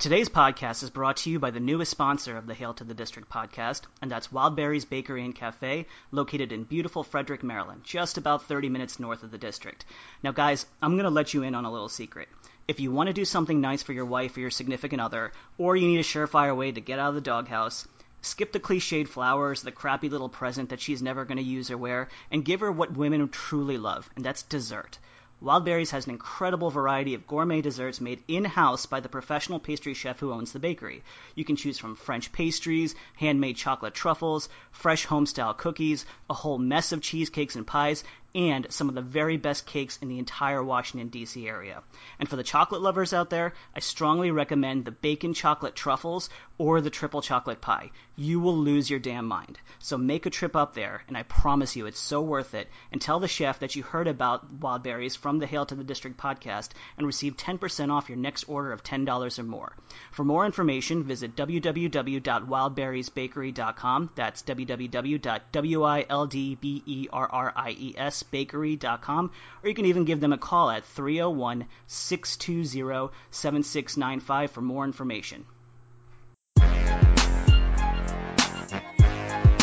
Today's podcast is brought to you by the newest sponsor of the Hail to the District podcast, and that's Wildberries Bakery and Cafe, located in beautiful Frederick, Maryland, just about 30 minutes north of the district. Now, guys, I'm going to let you in on a little secret. If you want to do something nice for your wife or your significant other, or you need a surefire way to get out of the doghouse, skip the cliched flowers, the crappy little present that she's never going to use or wear, and give her what women truly love, and that's dessert. Wildberries has an incredible variety of gourmet desserts made in-house by the professional pastry chef who owns the bakery. You can choose from French pastries, handmade chocolate truffles, fresh home-style cookies, a whole mess of cheesecakes and pies, and some of the very best cakes in the entire Washington, D.C. area. And for the chocolate lovers out there, I strongly recommend the bacon chocolate truffles or the triple chocolate pie. You will lose your damn mind. So make a trip up there, and I promise you it's so worth it. And tell the chef that you heard about Wildberries from the Hail to the District podcast and receive 10% off your next order of $10 or more. For more information, visit www.wildberriesbakery.com. That's www.wildberries bakery.com, or you can even give them a call at 301 620 7695 for more information.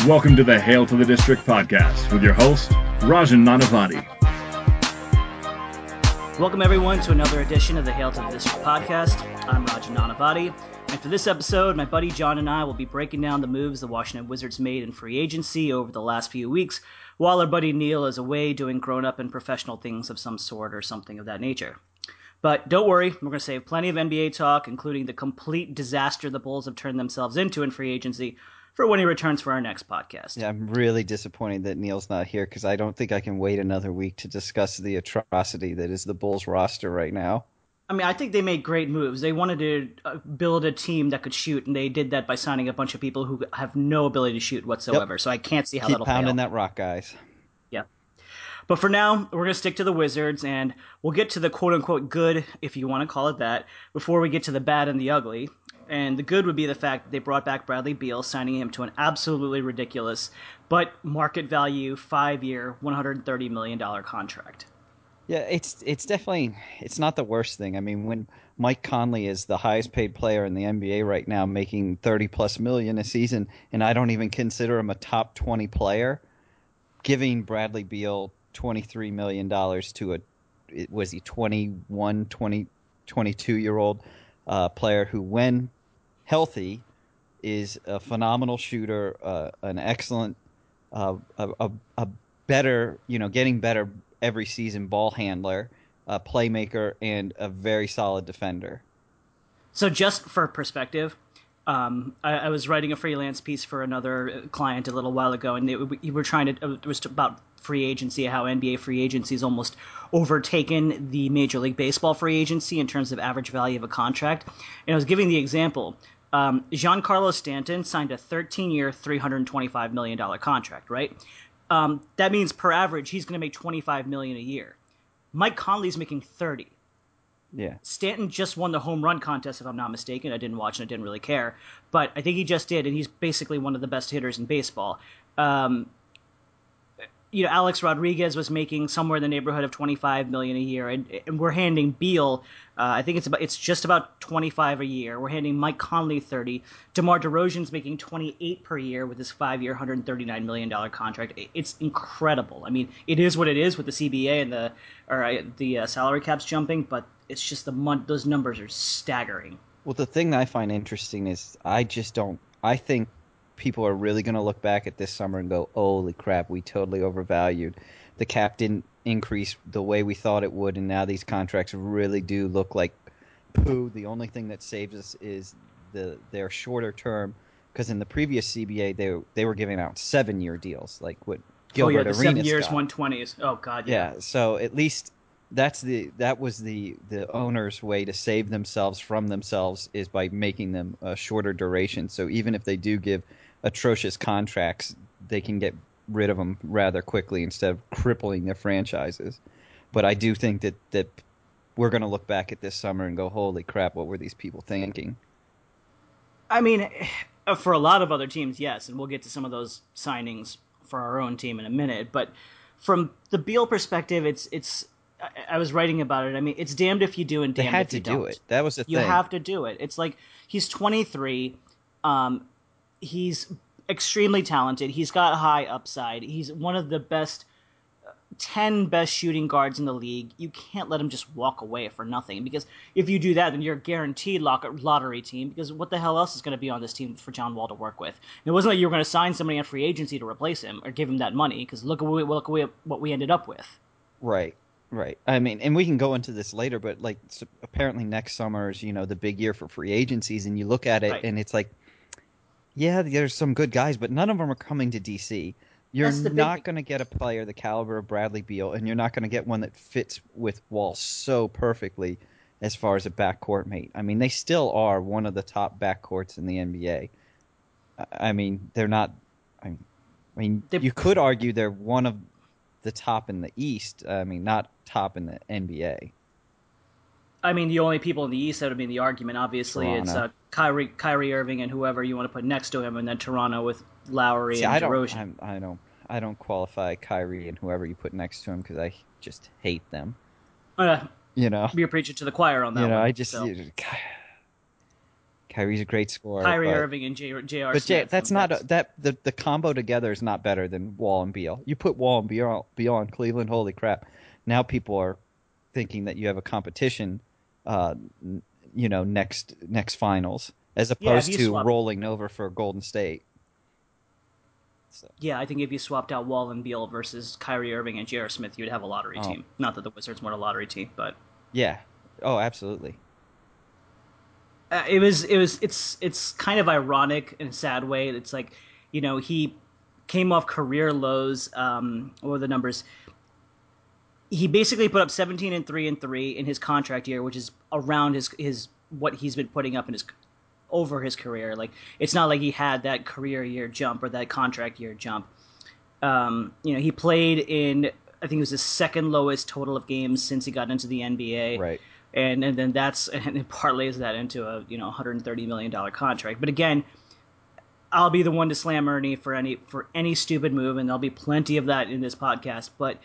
Welcome to the Hail to the District podcast with your host, Rajan Nanavati. Welcome, everyone, to another edition of the Hail to the District podcast. I'm Rajan Nanavati, and for this episode, my buddy John and I will be breaking down the moves the Washington Wizards made in free agency over the last few weeks, while our buddy Neil is away doing grown up and professional things of some sort or something of that nature. But don't worry, we're going to save plenty of NBA talk, including the complete disaster the Bulls have turned themselves into in free agency, for when he returns for our next podcast. Yeah, I'm really disappointed that Neil's not here because I don't think I can wait another week to discuss the atrocity that is the Bulls roster right now. I mean, I think they made great moves. They wanted to uh, build a team that could shoot, and they did that by signing a bunch of people who have no ability to shoot whatsoever. Yep. So I can't see how Keep that'll pounding fail. that rock, guys. Yeah. But for now, we're going to stick to the Wizards, and we'll get to the quote unquote good, if you want to call it that, before we get to the bad and the ugly. And the good would be the fact that they brought back Bradley Beal, signing him to an absolutely ridiculous, but market value, five year, $130 million contract. Yeah, it's it's definitely it's not the worst thing. I mean, when Mike Conley is the highest paid player in the NBA right now, making thirty plus million a season, and I don't even consider him a top twenty player, giving Bradley Beal twenty three million dollars to a was he 21, 20, 22 year old uh, player who, when healthy, is a phenomenal shooter, uh, an excellent, uh, a, a, a better, you know, getting better every season ball handler, a playmaker, and a very solid defender. So, just for perspective, um, I, I, was writing a freelance piece for another client a little while ago, and we were trying to. It was about free agency, how NBA free agency is almost overtaken the Major League Baseball free agency in terms of average value of a contract. And I was giving the example. Um, Giancarlo Stanton signed a 13-year, $325 million contract, right? Um, that means per average he's going to make 25 million a year. Mike Conley's making 30. Yeah. Stanton just won the home run contest, if I'm not mistaken. I didn't watch and I didn't really care, but I think he just did, and he's basically one of the best hitters in baseball. Um, you know, Alex Rodriguez was making somewhere in the neighborhood of 25 million a year, and, and we're handing Beal, uh, I think it's about it's just about 25 a year. We're handing Mike Conley 30. DeMar DeRozan's making 28 per year with his five-year, 139 million dollar contract. It's incredible. I mean, it is what it is with the CBA and the or uh, the uh, salary caps jumping, but it's just the mon- those numbers are staggering. Well, the thing I find interesting is I just don't. I think people are really going to look back at this summer and go, "Holy crap, we totally overvalued." The cap didn't increase the way we thought it would, and now these contracts really do look like poo. The only thing that saves us is the their shorter term, because in the previous CBA they they were giving out seven year deals, like what Gilbert oh yeah, the Arenas seven years, one twenties. Oh god, yeah. Yeah, so at least that's the that was the the owner's way to save themselves from themselves is by making them a shorter duration. So even if they do give atrocious contracts, they can get rid of them rather quickly instead of crippling their franchises. But I do think that that we're going to look back at this summer and go, "Holy crap, what were these people thinking?" I mean, for a lot of other teams, yes, and we'll get to some of those signings for our own team in a minute. But from the Beal perspective, it's it's I, was writing about it. I mean, it's damned if you do and They damned had if you do don't. it. That was the thing. You thing. have to do it. It's like he's 23. Um, he's extremely talented. He's got high upside. He's one of the best, uh, 10 best shooting guards in the league. You can't let him just walk away for nothing because if you do that, then you're a guaranteed lock- lottery team because what the hell else is going to be on this team for John Wall to work with? And it wasn't like you were going to sign somebody on free agency to replace him or give him that money because look, at what we- look at what we ended up with. Right, right. I mean, and we can go into this later, but like s apparently next summer is you know the big year for free agencies, and you look at it Right. and it's like, yeah, there's some good guys, but none of them are coming to DC. You're That's the big not going to get a player the caliber of Bradley Beal, and you're not going to get one that fits with Wall so perfectly as far as a backcourt mate. I mean, they still are one of the top backcourts in the NBA. I- mean, they're not. I mean, I mean, They- you could argue they're one of the top in the East. I mean, not top in the NBA. I mean, the only people in the East that would be in the argument, obviously, it's uh, Kyrie, Kyrie Irving, and whoever you want to put next to him, and then Toronto with Lowry See, and I don't, DeRozan. I'm, I don't, I don't qualify Kyrie and whoever you put next to him because I just hate them. Uh, You know, you're preaching to the choir on that you know, one. I just, so. you- Ky- Kyrie's a great scorer. Kyrie but, Irving and J- J.R. but Jay, Smith. that's not a, that the the combo together is not better than Wall and Beal. You put Wall and Beal, beyond Cleveland, holy crap! Now people are thinking that you have a competition, uh, you know, next next finals as opposed you to swap- rolling over for Golden State. So, Yeah, I think if you swapped out Wall and Beal versus Kyrie Irving and J.R. Smith, you'd have a lottery Oh. team. Not that the Wizards weren't a lottery team, but yeah. Oh, absolutely. uh, it was it was it's it's kind of ironic in a sad way. It's like you know he came off career lows. Um, what were the numbers? He basically put up 17 and three and three in his contract year, which is around his his what he's been putting up in his over his career. Like it's not like he had that career year jump or that contract year jump. Um, you know, he played in I think it was his second lowest total of games since he got into the NBA Right. and and then that's and it parlays that into a you know 130 million dollar contract. But again, I'll be the one to slam Ernie for any for any stupid move, and there'll be plenty of that in this podcast. But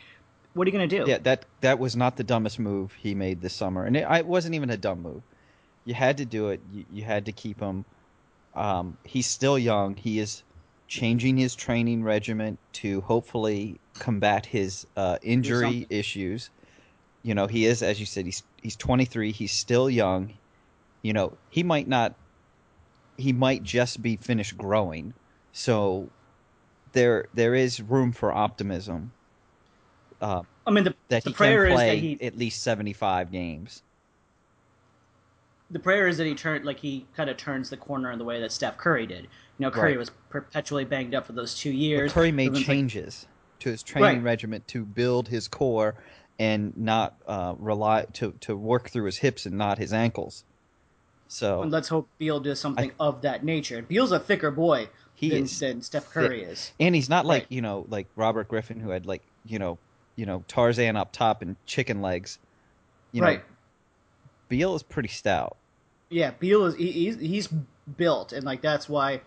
what are you gonna do? Yeah, that that was not the dumbest move he made this summer, and it, it wasn't even a dumb move. You had to do it. You, you had to keep him. Um, he's still young. He is changing his training regimen to hopefully combat his uh, injury issues. You know, he is, as you said, he's he's 23. He's still young. You know, he might not. He might just be finished growing. So there there is room for optimism. Uh, I mean the that the he prayer can is that he at least 75 games. the prayer is that he turned like he kind of turns the corner in the way that Steph Curry did. You know, Curry Right. was perpetually banged up for those two But years. Curry made Everyone's like, changes to his training Right. regimen to build his core and not uh, rely to to work through his hips and not his ankles. So and let's hope Beal does something of that nature. Beal's a thicker boy He than, is than Steph thick. Curry is. and he's not like Right. you know like Robert Griffin who had like you know you know Tarzan up top and chicken legs. You know, right. Beal is pretty stout. Yeah, Beal is he, he's he's built, and like that's why,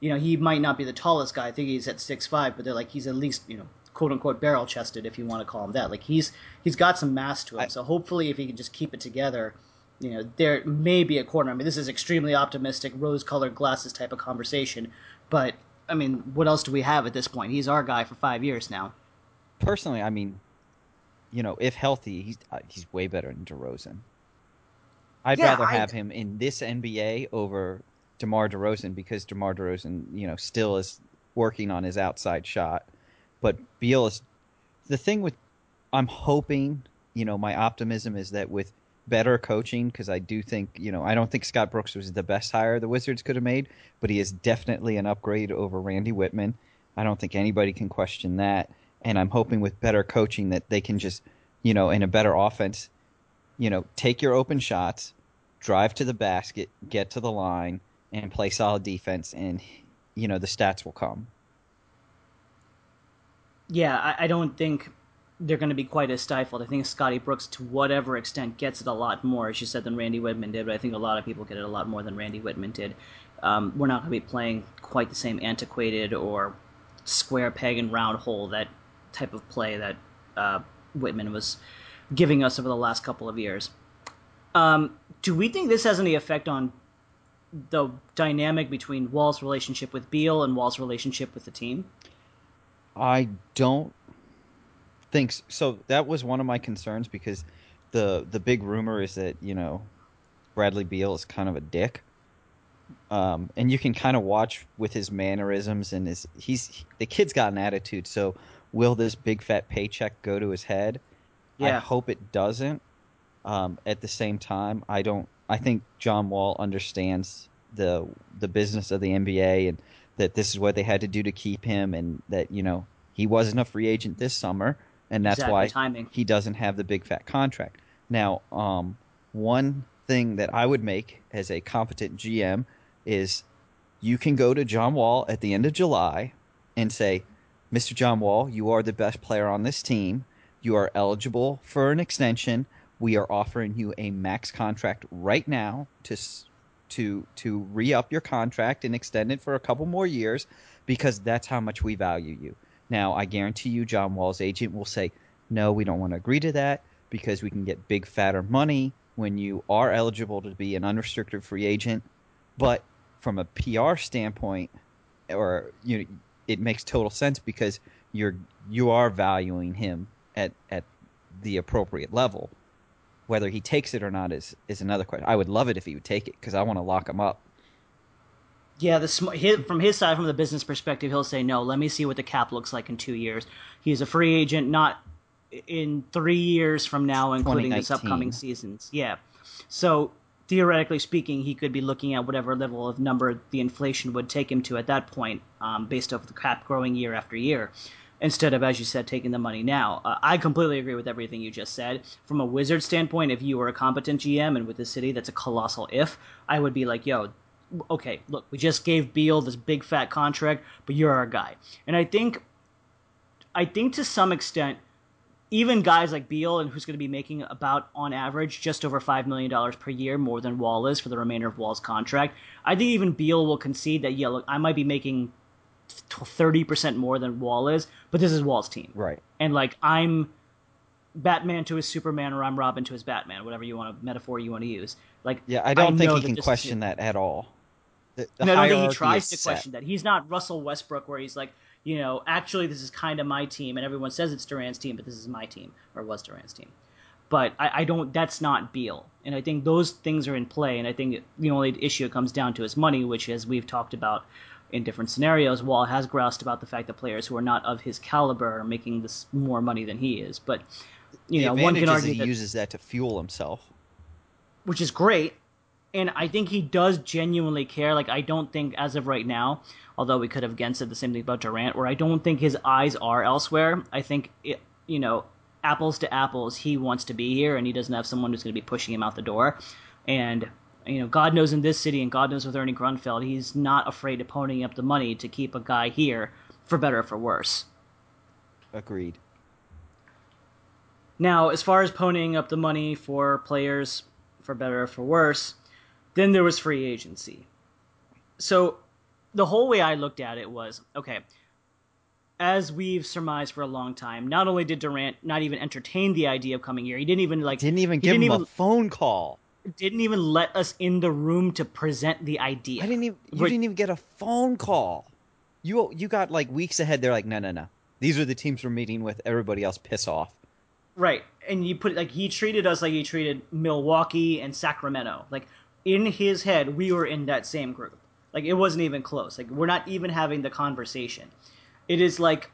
you know, he might not be the tallest guy. I think he's at six five, but they're like he's at least you know quote unquote barrel chested if you want to call him that. Like he's he's got some mass to him. I- so hopefully, if he can just keep it together, you know, there may be a corner. I mean, this is extremely optimistic, rose colored glasses type of conversation, but I mean, what else do we have at this point? He's our guy for five years now. Personally, I mean, you know, if healthy, he's uh, he's way better than DeRozan. I'd Yeah, rather I- have him in this NBA over DeMar DeRozan because DeMar DeRozan, you know, still is working on his outside shot. But Beal is the thing with I'm hoping, you know, my optimism is that with better coaching because I do think, you know, I don't think Scott Brooks was the best hire the Wizards could have made, but he is definitely an upgrade over Randy Wittman. I don't think anybody can question that. And I'm hoping with better coaching that they can just, you know, in a better offense, you know, take your open shots, drive to the basket, get to the line, and play solid defense, and you know the stats will come. Yeah, I, I don't think they're going to be quite as stifled. I think Scotty Brooks, to whatever extent, gets it a lot more, as you said, than Randy Wittman did. But I think a lot of people get it a lot more than Randy Wittman did. Um, we're not going to be playing quite the same antiquated or square peg and round hole that type of play that uh, Wittman was giving us over the last couple of years. Um, do we think this has any effect on the dynamic between Wall's relationship with Beal and Wall's relationship with the team? I don't think so. so. That was one of my concerns because the the big rumor is that you know Bradley Beal is kind of a dick. Um, and you can kind of watch with his mannerisms and his he's the kid's got an attitude. So will this big fat paycheck go to his head? Yeah. I hope it doesn't. Um, at the same time, I don't. I think John Wall understands the the business of the NBA and that this is what they had to do to keep him, and that you know he wasn't a free agent this summer, and that's exactly, why timing. he doesn't have the big fat contract. Now, um, one thing that I would make as a competent GM is you can go to John Wall at the end of July and say, Mr. John Wall, you are the best player on this team. You are eligible for an extension. We are offering you a max contract right now to to to re-up your contract and extend it for a couple more years because that's how much we value you. Now, I guarantee you John Wall's agent will say, "No, we don't want to agree to that because we can get big fatter money when you are eligible to be an unrestricted free agent." But from a PR standpoint or you know, it makes total sense because you're you are valuing him at at the appropriate level. Whether he takes it or not is is another question. I would love it if he would take it because I want to lock him up. Yeah, the from his side, from the business perspective, he'll say no. Let me see what the cap looks like in two years. He's a free agent, not in three years from now, including this upcoming seasons. Yeah, so theoretically speaking, he could be looking at whatever level of number the inflation would take him to at that point, um, based off the cap growing year after year, instead of, as you said, taking the money now. Uh, I completely agree with everything you just said. From a Wizard standpoint, if you were a competent GM and with the city, that's a colossal if, I would be like, yo, okay, look, we just gave Beal this big fat contract, but you're our guy. And I think, I think to some extent, even guys like Beal, and who's going to be making about on average just over five million dollars per year more than Wall is for the remainder of Wall's contract. I think even Beal will concede that yeah, look, I might be making thirty percent more than Wall is, but this is Wall's team, right? And like I'm Batman to his Superman, or I'm Robin to his Batman, whatever you want to metaphor you want to use. Like yeah, I don't I think he can question that at all. The, the no, I don't think he tries to set. question that. He's not Russell Westbrook, where he's like, you know, actually this is kind of my team, and everyone says it's Durant's team, but this is my team, or was Durant's team. But I, I don't. That's not Beal, and I think those things are in play. And I think the only issue it comes down to is money, which, as we've talked about in different scenarios, Wall has groused about the fact that players who are not of his caliber are making this more money than he is. But you the know, one can argue he that, uses that to fuel himself, which is great. And I think he does genuinely care. Like I don't think, as of right now, although we could have again said the same thing about Durant, where I don't think his eyes are elsewhere. I think, it, you know, apples to apples, he wants to be here, and he doesn't have someone who's going to be pushing him out the door. And you know, God knows in this city, and God knows with Ernie Grunfeld, he's not afraid of ponying up the money to keep a guy here, for better or for worse. Agreed. Now, as far as ponying up the money for players, for better or for worse, then there was free agency. So the whole way I looked at it was okay. As we've surmised for a long time, not only did Durant not even entertain the idea of coming here, he didn't even like didn't even give didn't him even, a phone call. Didn't even let us in the room to present the idea. I didn't even. You didn't even get a phone call. You you got like weeks ahead. They're like, no, no, no. These are the teams we're meeting with. Everybody else, piss off. Right, and you put like he treated us like he treated Milwaukee and Sacramento. Like in his head, we were in that same group. Like it wasn't even close. Like we're not even having the conversation. It is like,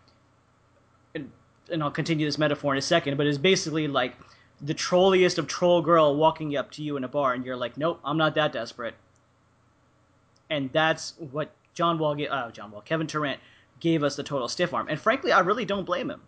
and, and I'll continue this metaphor in a second, but it's basically like the trolliest of troll girl walking up to you in a bar, and you're like, nope, I'm not that desperate. And that's what John Wall, gave, uh, John Wall, Kevin Durant gave us the total stiff arm. And frankly, I really don't blame him.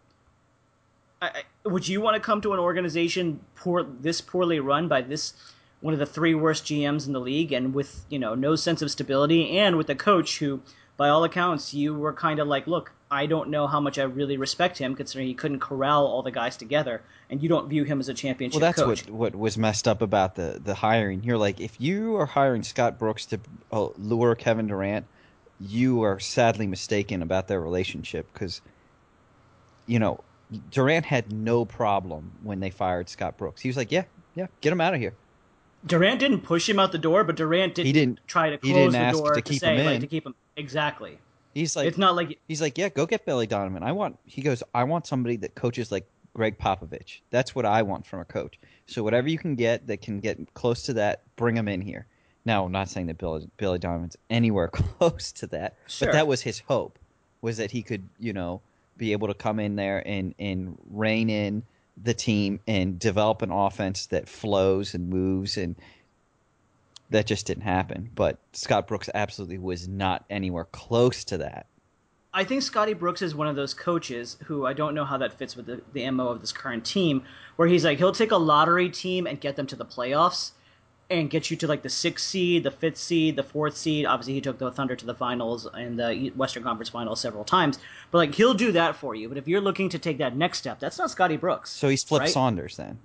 I, I, would you want to come to an organization poor, this poorly run by this one of the three worst GMs in the league, and with you know no sense of stability, and with a coach who, by all accounts, you were kind of like, look, I don't know how much I really respect him, considering he couldn't corral all the guys together, and you don't view him as a championship. Well, that's coach. what what was messed up about the the hiring. You're like, if you are hiring Scott Brooks to uh, lure Kevin Durant, you are sadly mistaken about their relationship because, you know, Durant had no problem when they fired Scott Brooks. He was like, "Yeah, yeah, get him out of here." Durant didn't push him out the door, but Durant didn't, He didn't- try to he close didn't the door to to, keep say him like in. to keep him exactly. He's like, it's not like he's like, "Yeah, go get Billy Donovan. I want." He goes, "I want somebody that coaches like Gregg Popovich. That's what I want from a coach. So whatever you can get that can get close to that, bring him in here." Now, I'm not saying that Billy, Billy Donovan's anywhere close to that, Sure. but that was his hope, was that he could, you know, be able to come in there and and rein in the team and develop an offense that flows and moves and that just didn't happen. But Scott Brooks absolutely was not anywhere close to that. I think Scotty Brooks is one of those coaches who I don't know how that fits with the, the MO of this current team, where he's like, he'll take a lottery team and get them to the playoffs and get you to like the sixth seed, the fifth seed, the fourth seed. Obviously, he took the Thunder to the finals and the Western Conference finals several times, but like he'll do that for you. But if you're looking to take that next step, that's not Scotty Brooks. So he's Flip right? Saunders then.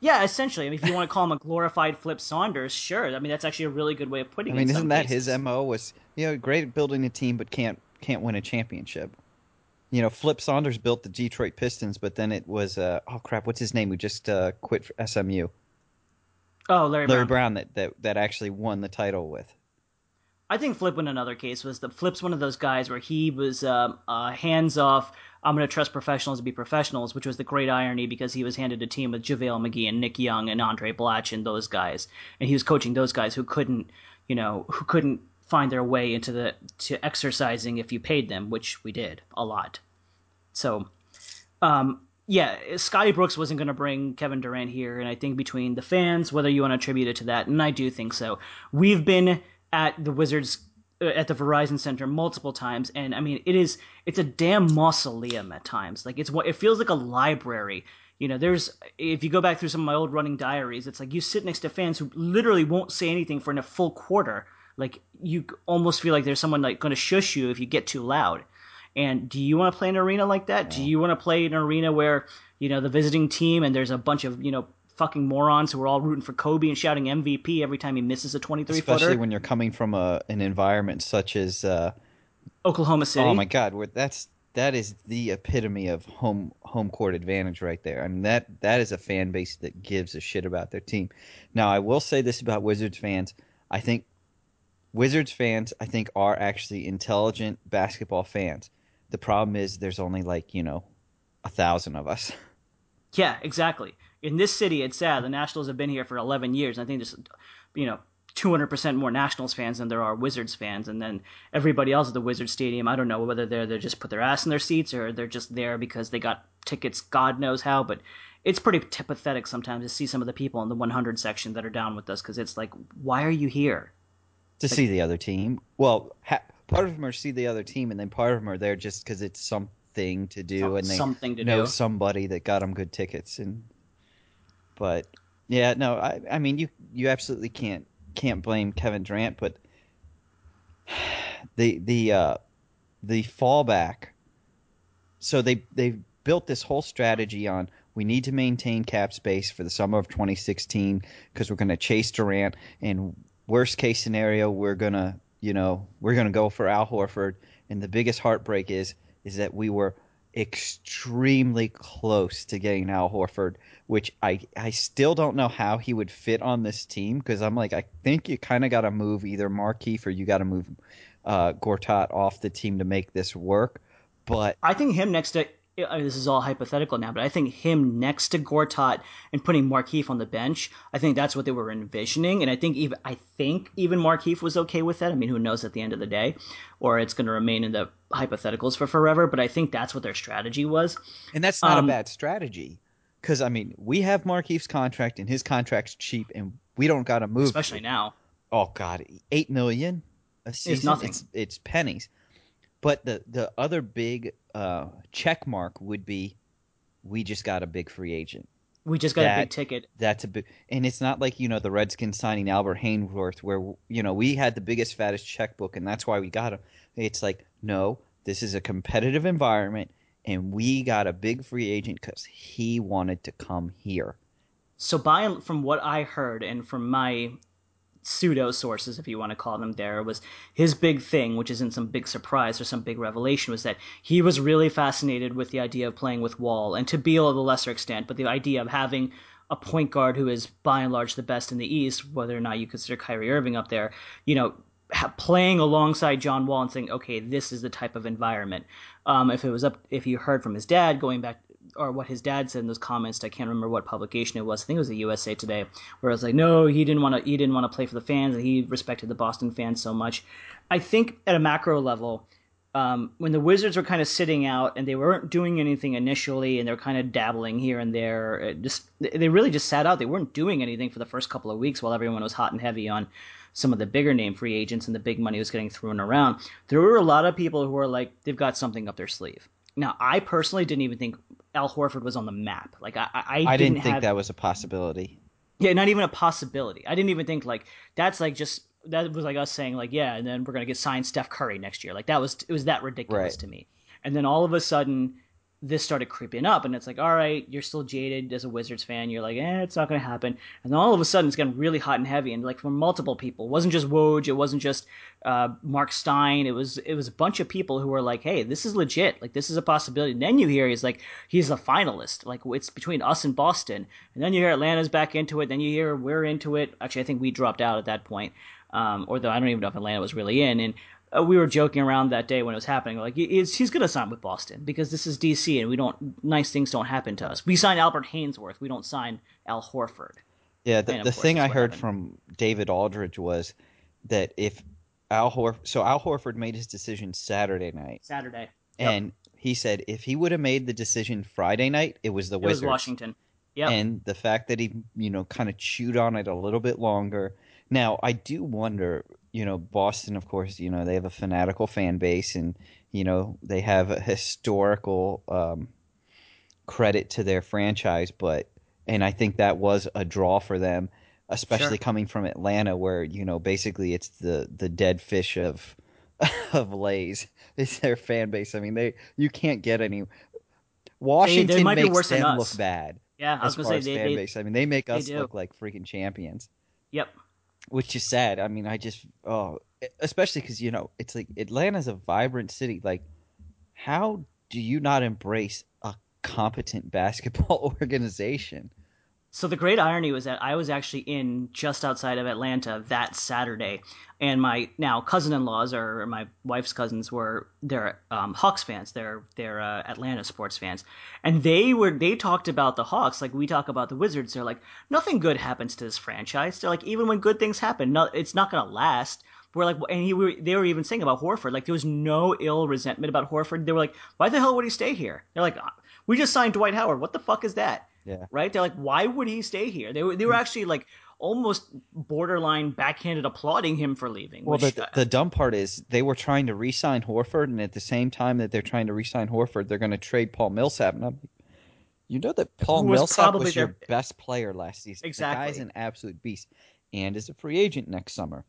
Yeah, essentially. I mean, if you want to call him a glorified Flip Saunders, sure. I mean, that's actually a really good way of putting it. I mean, isn't that cases. his mo? Was you know great at building a team, but can't can't win a championship. You know, Flip Saunders built the Detroit Pistons, but then it was uh, oh crap, what's his name? Who just uh, quit for SMU? Oh, Larry, Larry Brown. Brown that, that that actually won the title with. I think Flip in another case was the Flip's one of those guys where he was um, uh, hands off. I'm going to trust professionals to be professionals, which was the great irony because he was handed a team with JaVale McGee and Nick Young and Andray Blatche and those guys, and he was coaching those guys who couldn't, you know, who couldn't find their way into the to exercising if you paid them, which we did a lot. So, um, yeah, Scotty Brooks wasn't going to bring Kevin Durant here, and I think between the fans, whether you want to attribute it to that, and I do think so, we've been at the Wizards uh, at the Verizon Center multiple times, and I mean, it is it's a damn mausoleum at times. Like it's what it feels like a library. You know, there's if you go back through some of my old running diaries, it's like you sit next to fans who literally won't say anything for a full quarter. Like you almost feel like there's someone like going to shush you if you get too loud. And do you want to play an arena like that? Do you want to play an arena where you know the visiting team and there's a bunch of you know fucking morons who are all rooting for Kobe and shouting MVP every time he misses a 23 Especially footer? Especially when you're coming from a an environment such as uh, Oklahoma City. oh my god, where that's that is the epitome of home home court advantage right there. I mean that that is a fan base that gives a shit about their team. Now I will say this about Wizards fans. I think Wizards fans I think are actually intelligent basketball fans. The problem is there's only like, you know, a thousand of us. Yeah, exactly. In this city, it's sad. The Nationals have been here for 11 years. And I think there's, you know, 200% more Nationals fans than there are Wizards fans. And then everybody else at the Wizards Stadium, I don't know whether they're they just put their ass in their seats or they're just there because they got tickets, God knows how. But it's pretty t- pathetic sometimes to see some of the people in the 100 section that are down with us because it's like, why are you here? to see the other team. Well, ha- part of them are see the other team, and then part of them are there just because it's something to do, Some- and they something to know do. somebody that got them good tickets. And but yeah, no, I I mean you you absolutely can't can't blame Kevin Durant, but the the uh, the fallback. So they they built this whole strategy on we need to maintain cap space for the summer of 2016 because we're going to chase Durant and worst case scenario we're going to you know we're going to go for Al Horford. And the biggest heartbreak is is that we were extremely close to getting Al Horford which I I still don't know how he would fit on this team because I'm like I think you kind of got to move either Markieff or you got to move uh, Gortat off the team to make this work. But I think him next to uh, this is all hypothetical now, but I think him next to Gortat and putting Markieff on the bench, I think that's what they were envisioning, and I think even I think even Markieff was okay with that. I mean, who knows at the end of the day, or it's going to remain in the hypotheticals for forever. But I think that's what their strategy was. And that's not Um, a bad strategy. Because, I mean, we have Markieff's contract, and his contract's cheap, and we don't got to move. Especially now, Oh, God. 8 million a season? nothing. It's, it's pennies. But the, the other big uh, check mark would be we just got a big free agent. we just got a big ticket. That's a big, and it's not like you know the Redskins signing Albert Haynesworth, where you know we had the biggest, fattest checkbook, and that's why we got him. It's like no, this is a competitive environment, and we got a big free agent because he wanted to come here. So by from what I heard and from my pseudo sources, if you want to call them there, was his big thing, which isn't some big surprise or some big revelation, was that he was really fascinated with the idea of playing with Wall and to Beal to a lesser extent, but the idea of having a point guard who is by and large the best in the East, whether or not you consider Kyrie Irving up there, you know, playing alongside John Wall and saying, okay, this is the type of environment. Um, if it was up, if you heard from his dad going back or what his dad said in those comments. I can't remember what publication it was. I think it was the USA Today, where it was like, no, he didn't want to. He didn't want to play for the fans, and he respected the Boston fans so much. I think at a macro level, um, when the Wizards were kind of sitting out and they weren't doing anything initially, and they're kind of dabbling here and there, just they really just sat out. They weren't doing anything for the first couple of weeks while everyone was hot and heavy on some of the bigger name free agents and the big money was getting thrown around. There were a lot of people who were like, they've got something up their sleeve. Now, I personally didn't even think Al Horford was on the map. Like I, I, I didn't, didn't think have, that was a possibility. Yeah, not even a possibility. I didn't even think like that's like just that was like us saying like yeah, and then we're gonna get signed Steph Curry next year. Like that was it was that ridiculous Right. to me. And then all of a sudden, this started creeping up, and it's like all right, you're still jaded as a Wizards fan. You're like eh, it's not gonna happen. And then all of a sudden, it's getting really hot and heavy, and like from multiple people. It wasn't just Woj. It wasn't just uh, Marc Stein. It was it was a bunch of people who were like, hey, this is legit. Like this is a possibility. And then you hear he's like he's a finalist. Like it's between us and Boston. And then you hear Atlanta's back into it. Then you hear we're into it. Actually, I think we dropped out at that point. Um, or though I don't even know if Atlanta was really in. And uh, we were joking around that day when it was happening. Like he's, he's going to sign with Boston because this is DC and we don't nice things don't happen to us. We sign Albert Haynesworth. We don't sign Al Horford. Yeah, the, the thing I heard happened. from David Aldridge was that if Al Horford, so Al Horford made his decision Saturday night, Saturday. Yep. and he said if he would have made the decision Friday night, it was the it was Wizards. Washington. Yeah. And the fact that he, you know, kind of chewed on it a little bit longer. Now, I do wonder, you know, Boston, of course, you know, they have a fanatical fan base and, you know, they have a historical um, credit to their franchise, but, and I think that was a draw for them, especially Sure. coming from Atlanta, where, you know, basically it's the, the dead fish of, of Lays. It's their fan base. I mean, they, you can't get any. Washington might be makes them look bad yeah, I was as going far to as say they, fan they base. I mean, they make they us do. look like freaking champions, Yep. Which is sad. I mean, I just oh, especially because you know it's like Atlanta's a vibrant city. Like, how do you not embrace a competent basketball organization? So the great irony was that I was actually in just outside of Atlanta that Saturday, and my now cousin-in-laws or my wife's cousins were they're um, Hawks fans. They're they're uh, Atlanta sports fans, and they were they talked about the Hawks like we talk about the Wizards. They're like nothing good happens to this franchise. They're like even when good things happen, no, it's not gonna last. We're like, and he were, they were even saying about Horford, like there was no ill resentment about Horford. They were like, why the hell would he stay here? They're like, we just signed Dwight Howard. What the fuck is that? Yeah. right? They're like, why would he stay here? They were they were actually like almost borderline backhanded applauding him for leaving. Well, which, the, uh, the dumb part is they were trying to re-sign Horford, and at the same time that they're trying to re-sign Horford, they're going to trade Paul Millsap. And I'm, you know that Paul was Millsap probably was your best player last season. The Exactly. guy's an absolute beast, and is a free agent next summer.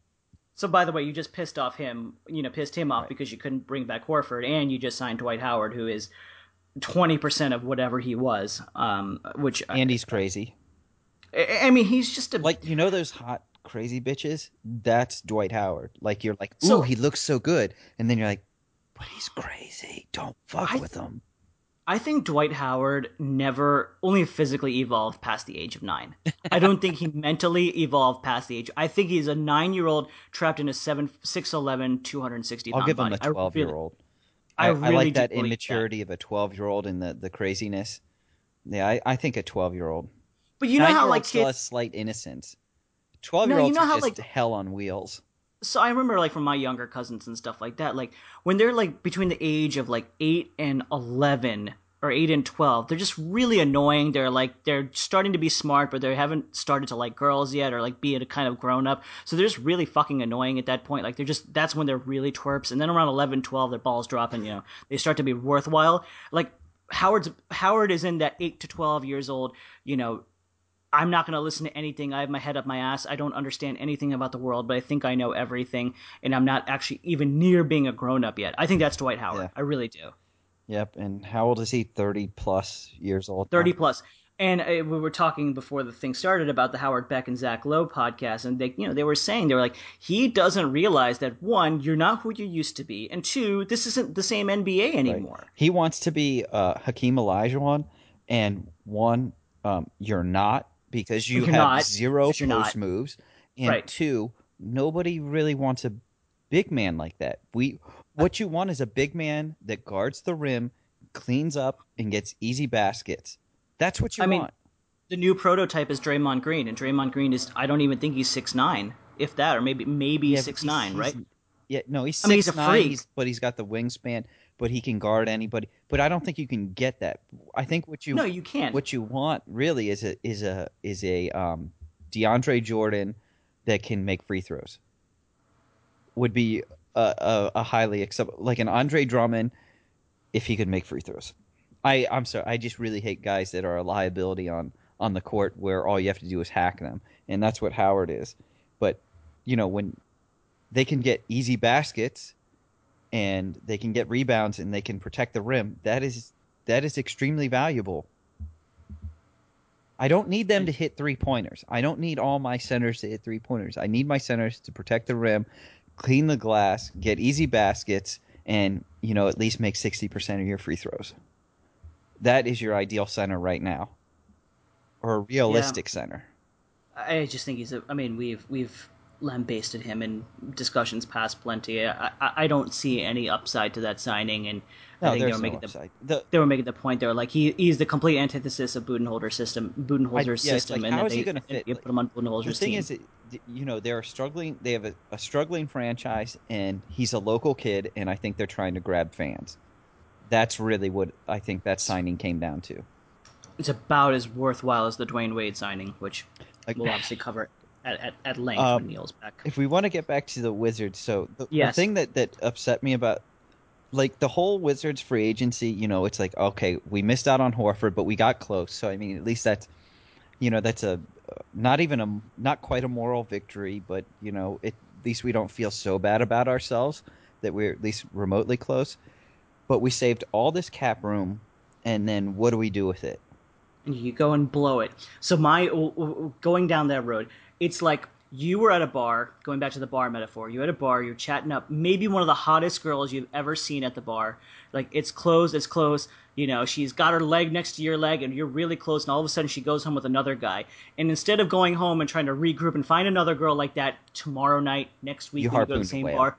so by the way, you just pissed off him. You know, pissed him off because you couldn't bring back Horford, and you just signed Dwight Howard, who is twenty percent of whatever he was. Um, which I- Andy's crazy. I, I mean, he's just a like you know those hot crazy bitches that's dwight howard like you're like ooh So- he looks so good and then you're like but he's crazy don't fuck I- with him I think Dwight Howard never only physically evolved past the age of nine. I don't think he mentally evolved past the age. I think he's a nine year old trapped in a seven six eleven two hundred sixty. i'll give him a 12 year old I I, I like that believe that. immaturity of a 12 year old and the, the craziness. Yeah I, I think a 12 year old But you know how like still kids, has slight innocence. 12 year No, you olds know are how, just like- hell on wheels. So I remember like from my younger cousins and stuff like that, like when they're like between the age of like eight and eleven or eight and twelve, they're just really annoying. They're like they're starting to be smart, but they haven't started to like girls yet or like be a kind of grown up. So they're just really fucking annoying at that point. Like they're just that's when they're really twerps. And then around 11, 12, their balls drop and you know they start to be worthwhile. Like Howard's Howard is in that eight to twelve years old, you know, I'm not going to listen to anything. I have my head up my ass. I don't understand anything about the world, but I think I know everything, and I'm not actually even near being a grown up yet. I think that's Dwight Howard. Yeah. I really do. Yep and how old is he 30 plus years old now? 30 plus. And uh, we were talking before the thing started about the Howard Beck and Zach Lowe podcast, and they, you know, they were saying they were like, he doesn't realize that one, you're not who you used to be, and two, this isn't the same NBA anymore. Right. He wants to be uh, Hakeem Olajuwon, and one, um, you're not because you have not, zero post not. moves, and right. two, nobody really wants a big man like that. We what you want is a big man that guards the rim, cleans up, and gets easy baskets. That's what you I want. Mean, the new prototype is Draymond Green, and Draymond Green is I don't even think he's six nine, if that, or maybe maybe yeah, six nine, right? Yeah, no, he's six I mean, he's nine, freak. but he's got the wingspan, but he can guard anybody. But I don't think you can get that. I think what you no, you can't. What you want really is a is a is a um, DeAndre Jordan that can make free throws. Would be a, a, highly acceptable, like an Andre Drummond, if he could make free throws. I I'm sorry. I just really hate guys that are a liability on on the court where all you have to do is hack them, and that's what Howard is. But you know when they can get easy baskets and they can get rebounds and they can protect the rim, that is that is extremely valuable. I don't need them to hit three pointers. I don't need all my centers to hit three pointers. I need my centers to protect the rim, clean the glass, get easy baskets, and you know at least make sixty percent of your free throws that is your ideal center right now, or a realistic yeah. center. I just think he's a. I mean, we've we've lambasted him in discussions past plenty. I, I, I don't see any upside to that signing, and no, I think they were making no the, the, they were making the point. They were like he he's the complete antithesis of Budenholzer's system. Budenholzer's yeah, system, like, and how is they, he going to fit? Put him on Budenholzer's the thing team. is, you know, they're struggling. They have a, a struggling franchise, and he's a local kid, and I think they're trying to grab fans that's really what I think that signing came down to. It's about as worthwhile as the Dwyane Wade signing, which like, we'll obviously cover at, at, at length um, when Neil's back. If we want to get back to the Wizards, so the, yes. the thing that, that upset me about like the whole Wizards free agency, you know, it's like okay, we missed out on Horford, but we got close. So I mean, at least that's you know that's a uh, not even a not quite a moral victory, but you know, it, at least we don't feel so bad about ourselves that we're at least remotely close but we saved all this cap room, and then what do we do with it? You go and blow it. So my going down that road, it's like you were at a bar, going back to the bar metaphor, you're at a bar, you're chatting up maybe one of the hottest girls you've ever seen at the bar. Like, it's close, it's close. You know, she's got her leg next to your leg, and you're really close, and all of a sudden she goes home with another guy. And instead of going home and trying to regroup and find another girl like that tomorrow night, next week, you you go to the same bar,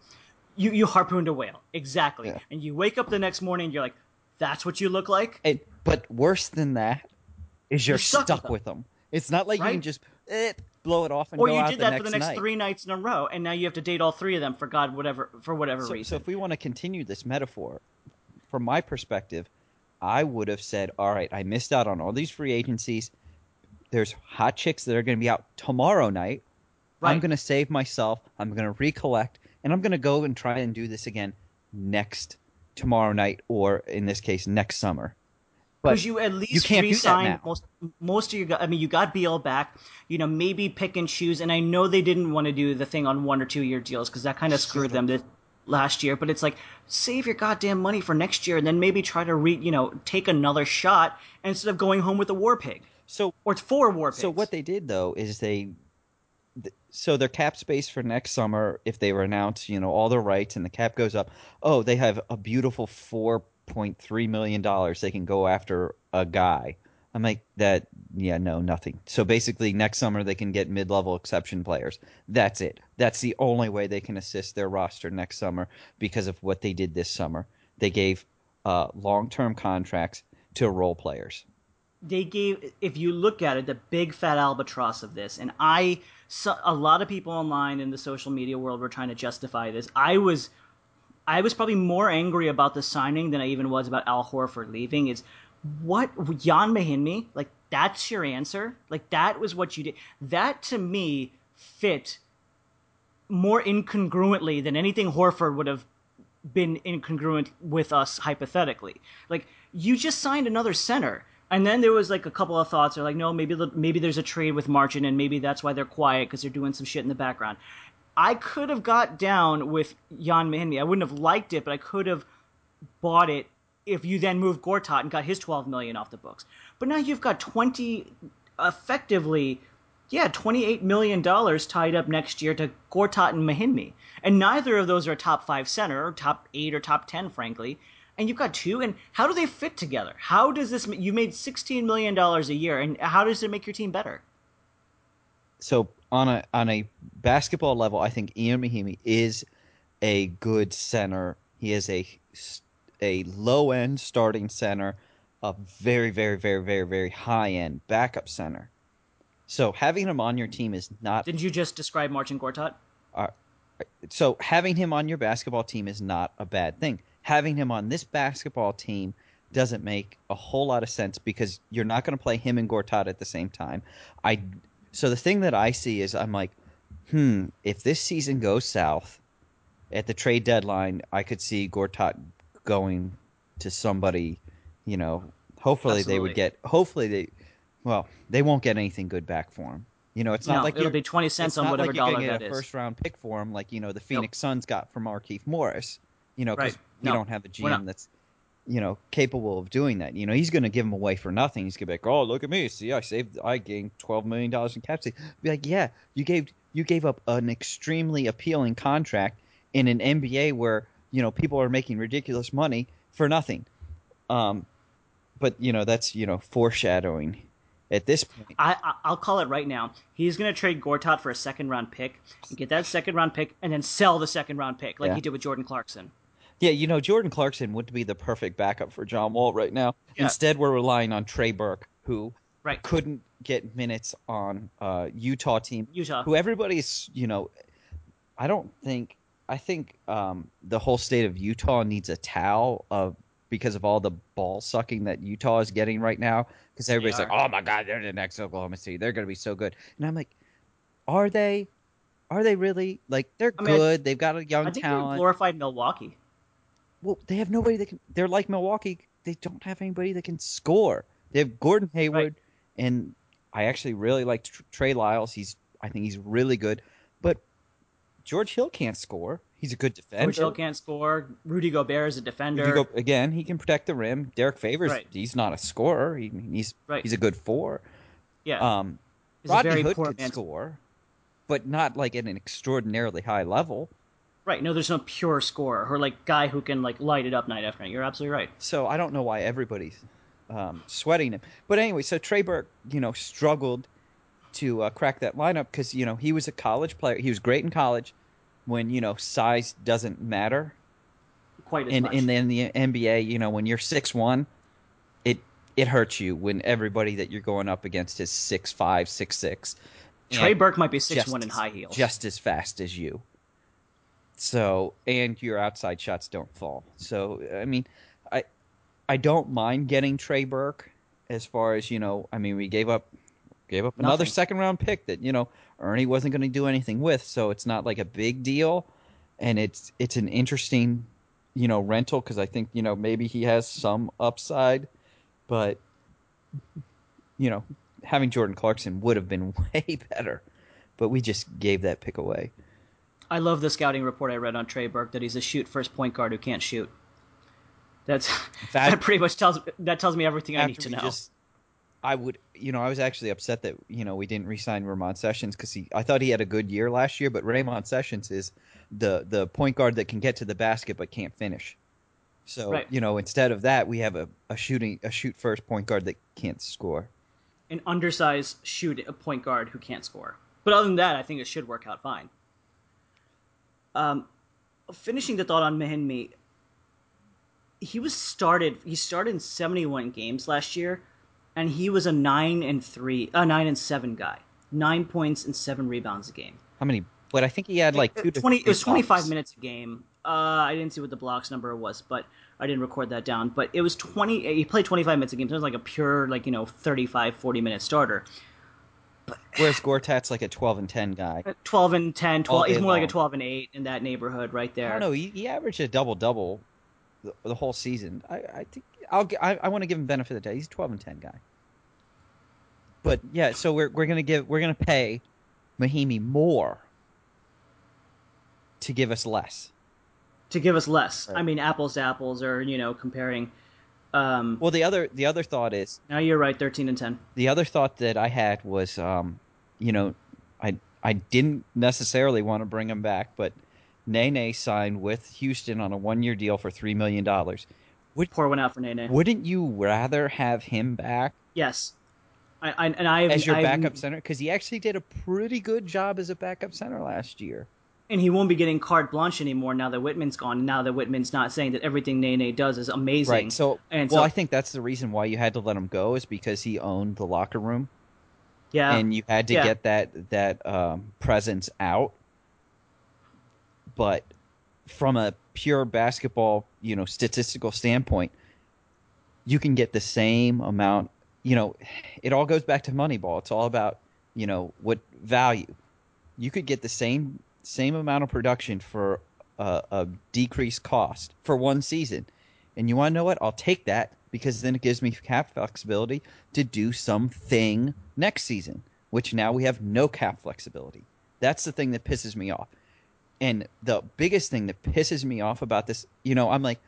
you you harpooned a whale exactly, yeah. and you wake up the next morning and you're like, that's what you look like. And, but worse than that is you're, you're stuck, stuck, with, them. them. It's not like right? you can just eh, blow it off and or you did that for the next night. three nights in a row, and now you have to date all three of them for God whatever for whatever so, reason. So if we want to continue this metaphor, from my perspective, I would have said, all right, I missed out on all these free agencies. There's hot chicks that are going to be out tomorrow night. Right. I'm going to save myself. I'm going to recollect and I'm going to go and try and do this again next tomorrow night, or in this case, next summer. Because you at least you can't re-sign most most of your. I mean, you got Beal back. You know, maybe pick and choose. And I know they didn't want to do the thing on one or two year deals because that kind of screwed them this, last year. But it's like save your goddamn money for next year, and then maybe try to re. You know, take another shot instead of going home with a war pig. So or it's four war pigs. So what they did though is they so their cap space for next summer, if they were announced, you know, all the rights and the cap goes up, oh, they have a beautiful four point three million dollars they can go after a guy. I'm like that. Yeah, no, nothing. So basically, next summer they can get mid-level exception players. That's it. That's the only way they can assist their roster next summer because of what they did this summer. They gave uh, long-term contracts to role players. They gave, if you look at it, the big fat albatross of this, and I so, a lot of people online in the social media world were trying to justify this. I was I was probably more angry about the signing than I even was about Al Horford leaving. Is what Ian Mahinmi like that's your answer? Like that was what you did. That to me fit more incongruently than anything Horford would have been incongruent with us hypothetically. Like you just signed another center. And then there was like a couple of thoughts. They're like, no, maybe maybe there's a trade with Marcin, and maybe that's why they're quiet because they're doing some shit in the background. I could have got down with Ian Mahinmi. I wouldn't have liked it, but I could have bought it if you then moved Gortat and got his 12 million off the books. But now you've got 20 effectively yeah, $28 million tied up next year to Gortat and Mahinmi. And neither of those are a top five center, or top eight or top 10, frankly. And you've got two, and how do they fit together? How does this, you made $16 million a year, and how does it make your team better? So on a on a basketball level, I think Ian Mahinmi is a good center. He is a a low end starting center, a very very very very very high end backup center. So having him on your team is not. Didn't you just describe Marcin Gortat? Uh, so having him on your basketball team is not a bad thing. Having him on this basketball team doesn't make a whole lot of sense because you're not going to play him and Gortat at the same time. I so the thing that I see is I'm like, hmm, if this season goes south at the trade deadline, I could see Gortat going to somebody, you know, hopefully Absolutely. they would get hopefully they well, they won't get anything good back for him. You know, it's not no, like it'll be twenty cents on whatever like dollar get that a is. First round pick for him, like you know the Phoenix nope. Suns got from Markieff Morris. You know, because right. we no, don't have a GM that's you know capable of doing that. You know, he's going to give him away for nothing. He's going to be like, "Oh, look at me! See, I saved, I gained twelve million dollars in cap space." Be like, "Yeah, you gave you gave up an extremely appealing contract in an NBA where you know people are making ridiculous money for nothing." Um, but you know that's you know foreshadowing at this point. I, I will call it right now. He's going to trade Gortat for a second round pick, get that second round pick, and then sell the second round pick like yeah. he did with Jordan Clarkson. Yeah, you know Jordan Clarkson would be the perfect backup for John Wall right now. Yeah. Instead, we're relying on Trey Burke, who right. couldn't get minutes on uh, Utah team. Utah, who everybody's you know, I don't think I think um, the whole state of Utah needs a towel of because of all the ball sucking that Utah is getting right now. Because everybody's like, "Oh my God, they're the next Oklahoma City. They're going to be so good." And I'm like, "Are they? Are they really? Like, they're I mean, good. They've got a young I think talent. glorified Milwaukee. Well, they have nobody that can. They're like Milwaukee. They don't have anybody that can score. They have Gordon Hayward, right. and I actually really like Trey Lyles. He's I think he's really good, but George Hill can't score. He's a good defender. George Hill can't score. Rudy Gobert is a defender. Go, again, he can protect the rim. Derrick Favors, right. he's not a scorer. He, he's right. he's a good four. Yeah. Um, Rodney Hood man. score, but not like at an extraordinarily high level. Right. No, there's no pure scorer or like guy who can like light it up night after night. You're absolutely right. So I don't know why everybody's um, sweating him. But anyway, so Trey Burke, you know, struggled to uh, crack that lineup because you know he was a college player. He was great in college when you know size doesn't matter. Quite as in, much. In, in the NBA, you know, when you're six one, it it hurts you when everybody that you're going up against is six five, six six. Trey Burke might be six one in high heels, just as fast as you. So and your outside shots don't fall. So I mean, I I don't mind getting Trey Burke as far as you know. I mean, we gave up gave up another second round pick that you know Ernie wasn't going to do anything with, so it's not like a big deal, and it's it's an interesting, you know, rental because I think you know maybe he has some upside, but you know, having Jordan Clarkson would have been way better, but we just gave that pick away. I love the scouting report I read on Trey Burke that he's a shoot first point guard who can't shoot. That's fact, that pretty much tells that tells me everything I need to know. Just I would, you know, I was actually upset that you know we didn't re-sign Ramon Sessions because he, I thought he had a good year last year, but Ramon Sessions is the the point guard that can get to the basket but can't finish. So right. you know, instead of that, we have a, a shooting a shoot first point guard that can't score. An undersized shoot a point guard who can't score. But other than that, I think it should work out fine. Um, finishing the thought on Mahinmi, he was started. He started in seventy one games last year and he was a nine and three, a nine and seven guy, nine points and seven rebounds a game. How many? But I think he had like two. Twenty. It was twenty five minutes a game. Uh, I didn't see what the blocks number was, but I didn't record that down. But it was twenty. He played twenty five minutes a game. So it was like a pure, like you know, 35, 40 minute starter. But, Whereas Gortat's like a twelve and ten guy. Twelve and 10, 12, He's more long. like a twelve and eight in that neighborhood, right there. I don't know. He, he averaged a double double the, the, whole season. I, I think I'll. I, I want to give him benefit of the doubt. He's a twelve and ten guy. But yeah, so we're we're gonna give we're gonna pay Mahinmi more to give us less. To give us less. Right. I mean, apples to apples, or you know, comparing Um, Well, the other the other thought is now you're right, 13 and 10. the other thought that I had was, um, you know, I I didn't necessarily want to bring him back, but Nene signed with Houston on a one year deal for three million dollars. Would Pour one out for Nene. Wouldn't you rather have him back Yes. I, I and I as your I- backup center? Because he actually did a pretty good job as a backup center last year. And he won't be getting carte blanche anymore now that Wittman's gone. Now that Wittman's not saying that everything Nene does is amazing. Right. So, and well, so, I think that's the reason why you had to let him go is because he owned the locker room, yeah, and you had to Yeah. get that that um, presence out. But from a pure basketball, you know, statistical standpoint, you can get the same amount. You know, it all goes back to Moneyball. It's all about you know what value. You could get the same same amount of production for a, a decreased cost for one season, and you want to know what? I'll take that because then it gives me cap flexibility to do something next season. Which now we have no cap flexibility. That's the thing that pisses me off. And the biggest thing that pisses me off about this, you know, I'm like,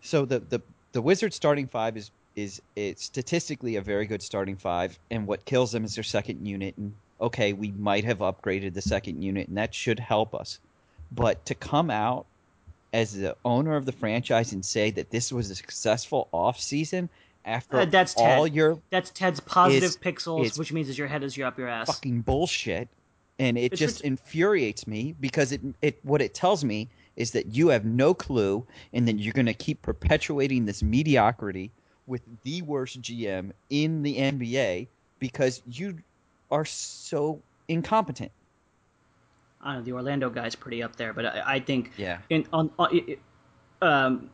so the the the Wizards starting five is is it's statistically a very good starting five, and what kills them is their second unit. And okay, we might have upgraded the second unit, and that should help us. But to come out as the owner of the franchise and say that this was a successful off season after Uh, that's all Ted. your that's Ted's positive is- pixels, is which means is your head is up your ass. fucking bullshit and it It's just ret- infuriates me because it it what it tells me is that you have no clue and that you're going to keep perpetuating this mediocrity with the worst GM in the NBA because you are so incompetent. I don't know, the Orlando guy's pretty up there, but I, I think Yeah. in on, on it- um,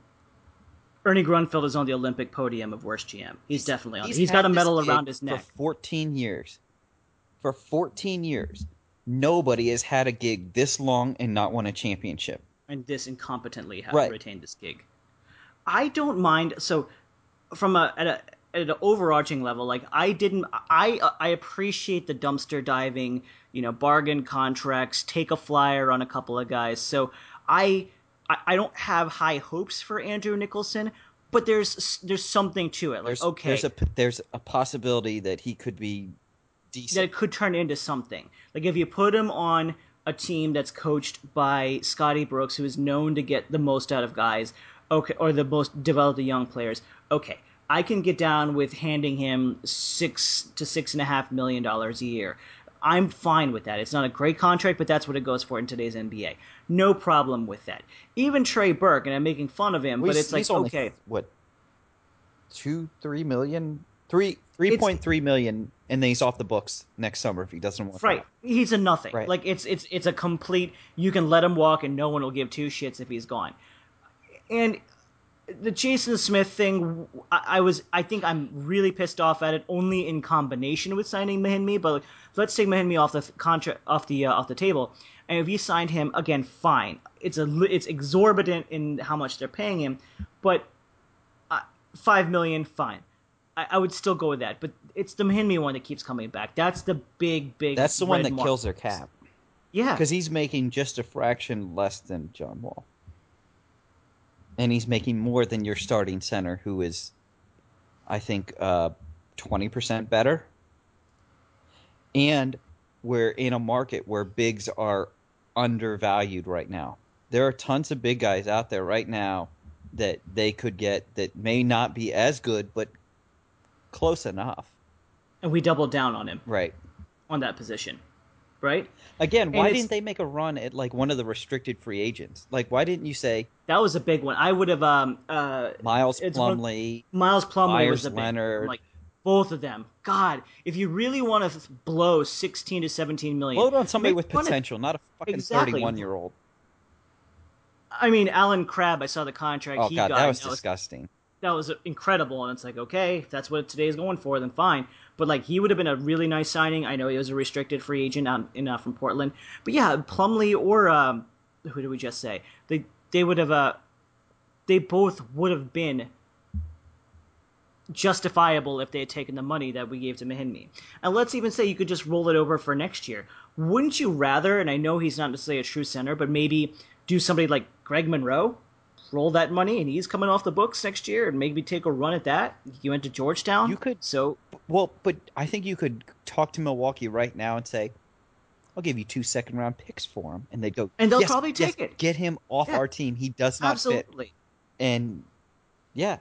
Ernie Grunfeld is on the Olympic podium of worst GM. He's, definitely on. He's He's, he's got a medal around his neck. for 14 years. For 14 years, nobody has had a gig this long and not won a championship. and this incompetently have Right. retained this gig. I don't mind. So, from a at a at an overarching level, like I didn't, I I appreciate the dumpster diving, you know, bargain contracts, take a flyer on a couple of guys. So I I, don't have high hopes for Andrew Nicholson, but there's there's something to it. Like There's, okay, there's a there's a possibility that he could be decent. that it could turn into something. Like if you put him on a team that's coached by Scotty Brooks, who is known to get the most out of guys, okay, or the most develop the young players. Okay, I can get down with handing him six to six and a half million dollars a year. I'm fine with that. It's not a great contract, but that's what it goes for in today's NBA. No problem with that. Even Trey Burke, and I'm making fun of him, Well, but it's like he's only, okay, what two three million three three point three million and then he's off the books next summer if he doesn't want Right. He's a nothing. Right. Like it's it's it's a complete you can let him walk and no one will give two shits if he's gone. And the Jason Smith thing I, I was I think I'm really pissed off at it only in combination with signing Mahinmi, but like, let's take Mahinmi off the th- contract off the uh, off the table. And if you signed him again, fine. It's a it's exorbitant in how much they're paying him, but uh, five million, fine. I, I would still go with that, but it's the Mahinmi one that keeps coming back. That's the big, big. That's the one that mark. kills their cap Yeah, because he's making just a fraction less than John Wall, and he's making more than your starting center, who is, I think, uh, twenty percent better. And we're in a market where bigs are undervalued right now. There are tons of big guys out there right now that they could get that may not be as good, but close enough. and we doubled down on him Right. on that position, right? Again, why didn't they make a run at like one of the restricted free agents? Like, why didn't you say That was a big one. I would have um uh Miles Plumlee? Miles Plumlee Myers was big Leonard. like both of them. God, if you really want to blow sixteen to seventeen million, Load on somebody with fun of- potential, not a fucking Exactly. thirty-one-year-old. I mean, Allen Crabbe. I saw the contract Oh he god, got. that was disgusting. that was incredible. And it's like, okay, if that's what today's going for, then fine. But like, he would have been a really nice signing. I know he was a restricted free agent out in uh, from Portland. But yeah, Plumlee or um, who did we just say? They they would have uh, they both would have been justifiable if they had taken the money that we gave to Mahinmi. And let's even say you could just roll it over for next year. Wouldn't you rather? And I know he's not necessarily a true center, but maybe do somebody like Greg Monroe, roll that money, and he's coming off the books next year, and maybe take a run at that. You went to Georgetown. You could- So Well, but I think you could talk to Milwaukee right now and say, "I'll give you two second round picks for him," and they'd go, And they'll "Yes, probably yes, take it." Get him off Yeah. our team. He does not fit." And yeah,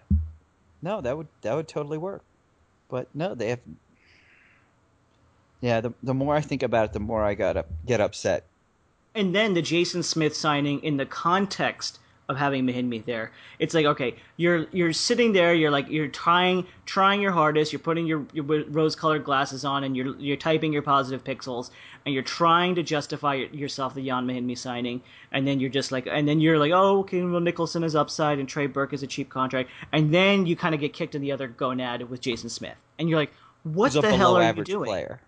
no, that would that would totally work. But no, they have. Yeah, the the more I think about it, the more I got up, get upset. And then the Jason Smith signing in the context of having Mahinmi there. It's like okay, you're you're sitting there, you're like you're trying trying your hardest, you're putting your, your rose colored glasses on, and you're you're typing your positive pixels, and you're trying to justify yourself the Jan Mahinmi signing, and then you're just like, and then you're like, oh, okay, well Nicholson is upside, and Trey Burke is a cheap contract, and then you kind of get kicked in the other gonad with Jason Smith, and you're like, what Who's the hell are you doing? player?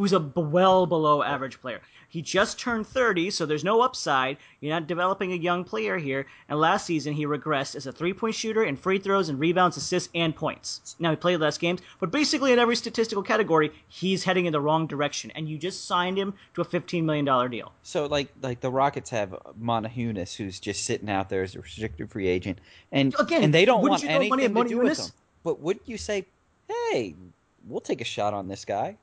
Who's a b- well below average player. He just turned 30, so there's no upside. You're not developing a young player here. And last season, he regressed as a three point shooter in free throws and rebounds, assists, and points. Now, he played less games, but basically in every statistical category, he's heading in the wrong direction. And you just signed him to a $15 million deal. So like like the Rockets have Motiejunas, who's just sitting out there as a restricted free agent, and Again, and they don't want throw money anything to do with him. But wouldn't you say, hey, we'll take a shot on this guy?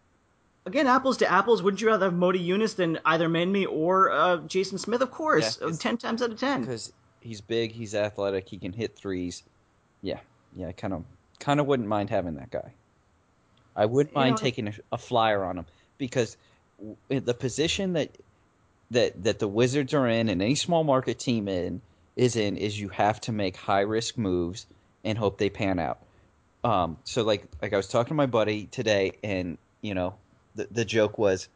Again, apples to apples, wouldn't you rather have Motiejunas than either Mahinmi or uh, Jason Smith? Of course, Yeah, 10 times out of 10. because he's big, he's athletic, he can hit threes. Yeah, yeah, I kind of kind of wouldn't mind having that guy. I wouldn't mind know- taking a, a flyer on him because w- the position that that that the Wizards are in and any small market team in is in is you have to make high risk moves and hope they pan out. Um, so like like I was talking to my buddy today, and you know the the joke was,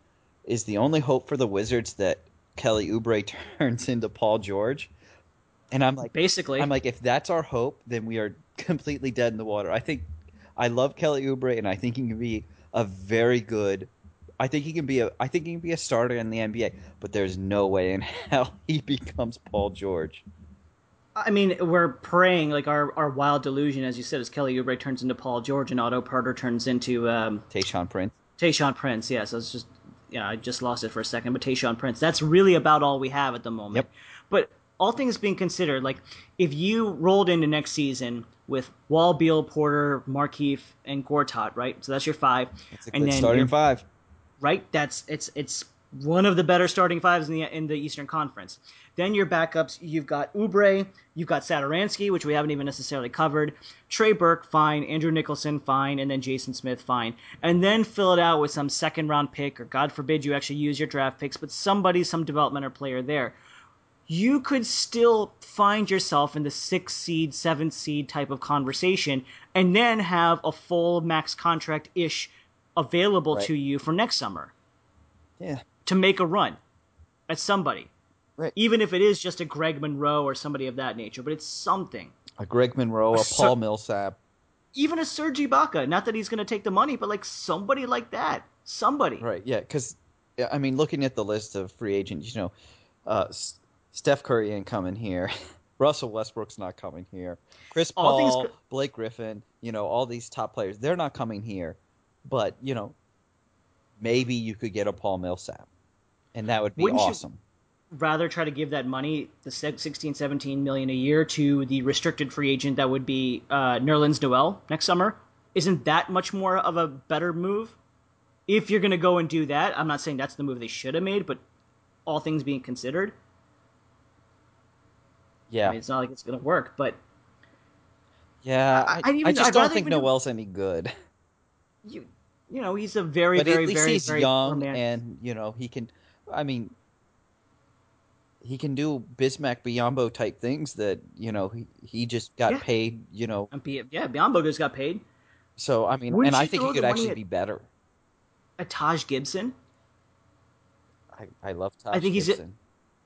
is the only hope for the Wizards that Kelly Oubre turns into Paul George, and I'm like Basically. I'm like if that's our hope, then we are completely dead in the water. I think I love Kelly Oubre, and I think he can be a very good. I think he can be a. I think he can be a starter in the NBA, but there's no way in hell he becomes Paul George. I mean, we're praying like our, our wild delusion, as you said, is Kelly Oubre turns into Paul George and Otto Porter turns into um, Tayshaun Prince. Tayshaun Prince. Yes, I was just yeah, I just lost it for a second, but Tayshaun Prince. That's really about all we have at the moment. Yep. But all things being considered, like if you rolled into next season with Wall, Beal, Porter, Markieff, and Gortat, right? So that's your five, It's a and good then starting five. right? That's it's it's one of the better starting fives in the in the Eastern Conference. Then your backups, you've got Oubre, you've got Satoransky, which we haven't even necessarily covered. Trey Burke, fine. Andrew Nicholson, fine, and then Jason Smith, fine. And then fill it out with some second round pick, or God forbid you actually use your draft picks, but somebody, some development or player there. You could still find yourself in the six seed, seventh seed type of conversation, and then have a full max contract ish available Right. to you for next summer Yeah. To make a run at somebody. Right. Even if it is just a Greg Monroe or somebody of that nature, but it's something. A Greg Monroe, a So- Paul Millsap. Even a Serge Ibaka. Not that he's going to take the money, but like somebody like that. Somebody. Right. Yeah. Because I mean, looking at the list of free agents, you know, uh, S- Steph Curry ain't coming here. Russell Westbrook's not coming here. Chris All Paul, Blake Griffin, you know, all these top players, they're not coming here. But you know, maybe you could get a Paul Millsap, and that would be Wouldn't you- awesome. Rather try to give that money, the six- 16, 17 million a year, to the restricted free agent that would be uh, Nerlens Noel next summer. Isn't that much more of a better move? If you're going to go and do that, I'm not saying that's the move they should have made, but all things being considered, Yeah. I mean, it's not like it's going to work, but yeah. I- I, even- I just don't think do- Noel's any good. you you know he's a very but very at least very he's very young romantic- and you know he can i mean he can do bismack biyombo type things that you know he, he just got Yeah. paid you know. And yeah Biyombo just got paid. So i mean Wouldn't and i think he could actually at- be better. a Taj Gibson? I, I love Taj I think he's a- Gibson.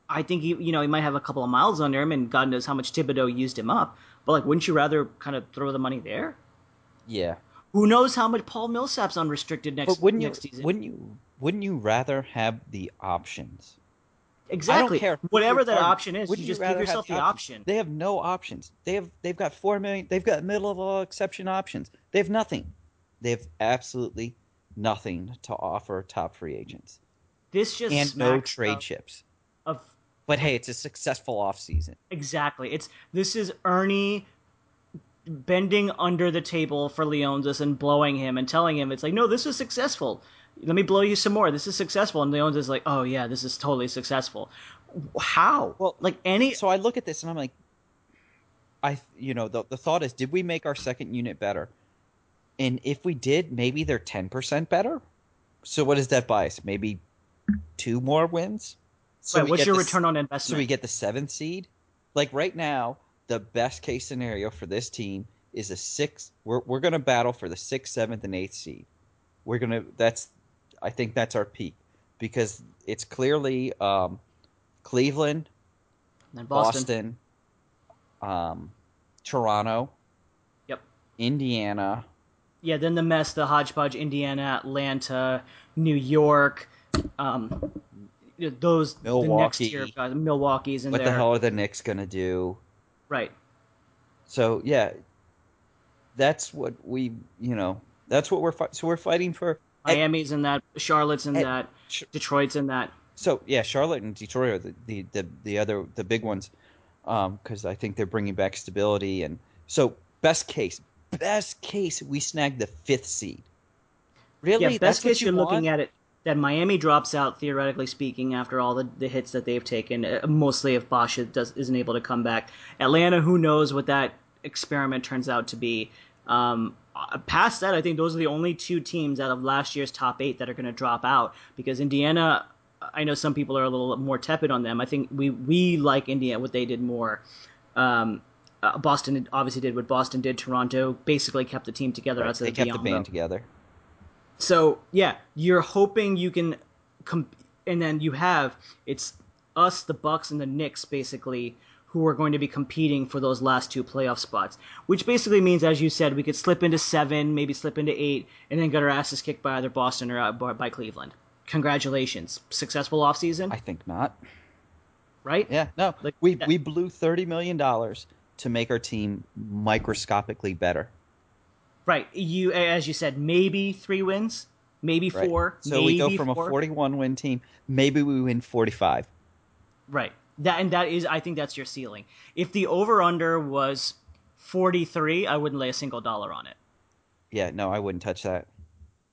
I think he you know he might have a couple of miles under him and God knows how much Thibodeau used him up. But like wouldn't you rather kind of throw the money there? Yeah who knows how much Paul Millsap's unrestricted next but wouldn't you season wouldn't you wouldn't you rather have the options exactly I don't care whatever that option is Wouldn't you just rather give yourself the option They have no options. They have they've got four million. They've got middle of all exception options. They have nothing. They have absolutely nothing to offer top free agents this just and no trade of, chips. of But hey, it's a successful offseason. Exactly. It's this is Ernie bending under the table for Leonsis and blowing him and telling him it's like, no, this is successful. Let me blow you some more. This is successful. And Leonsis is like, oh yeah, this is totally successful. How? Well, like any. So I look at this and I'm like, I you know the the thought is, did we make our second unit better? And if we did, maybe they're ten percent better. So what is that bias? Maybe two more wins. So what's your return on investment? So we get the seventh seed. Like right now, the best case scenario for this team is a six. We're we're gonna battle for the sixth, seventh, and eighth seed. We're gonna. That's. I think that's our peak because it's clearly um, Cleveland, and Boston. Boston, um, Toronto, Yep. Indiana. Yeah, then the mess, the hodgepodge, Indiana, Atlanta, New York, um, those the next Milwaukee. of guys, Milwaukee's in What there, the hell are the Knicks gonna do? Right? So yeah, that's what we. You know, that's what we're. Fi- so we're fighting for. Miami's in that, Charlotte's in Ed- that, Sh- Detroit's in that. So yeah, Charlotte and Detroit are the the the, the other the big ones, um, because I think they're bringing back stability and so best case, best case we snag the fifth seed. Really, Yeah, best case you you're looking at it that Miami drops out theoretically speaking after all the, the hits that they've taken. uh, Mostly if Bosh does, isn't able to come back. Atlanta, who knows what that experiment turns out to be. Um, uh, past that, I think those are the only two teams out of last year's top eight that are going to drop out because Indiana. I know some people are a little more tepid on them. I think we we like Indiana what they did more. Um, uh, Boston obviously did what Boston did. Toronto basically kept the team together Right, outside they kept the band together. So yeah, you're hoping you can, comp- and then you have it's us, the Bucks, and the Knicks basically who are going to be competing for those last two playoff spots. Which basically means, as you said, we could slip into seven, maybe slip into eight, and then get our asses kicked by either Boston or uh, by by Cleveland. Congratulations, successful offseason, I think not. right? Yeah, no, Like we that- we blew thirty million dollars to make our team microscopically better. Right. You, as you said, maybe three wins, maybe Right? four. So we go from four. a forty-one win team, maybe we win forty-five. Right. That and that is I think that's your ceiling. If the over under was 43, I wouldn't lay a single dollar on it. Yeah, no, I wouldn't touch that.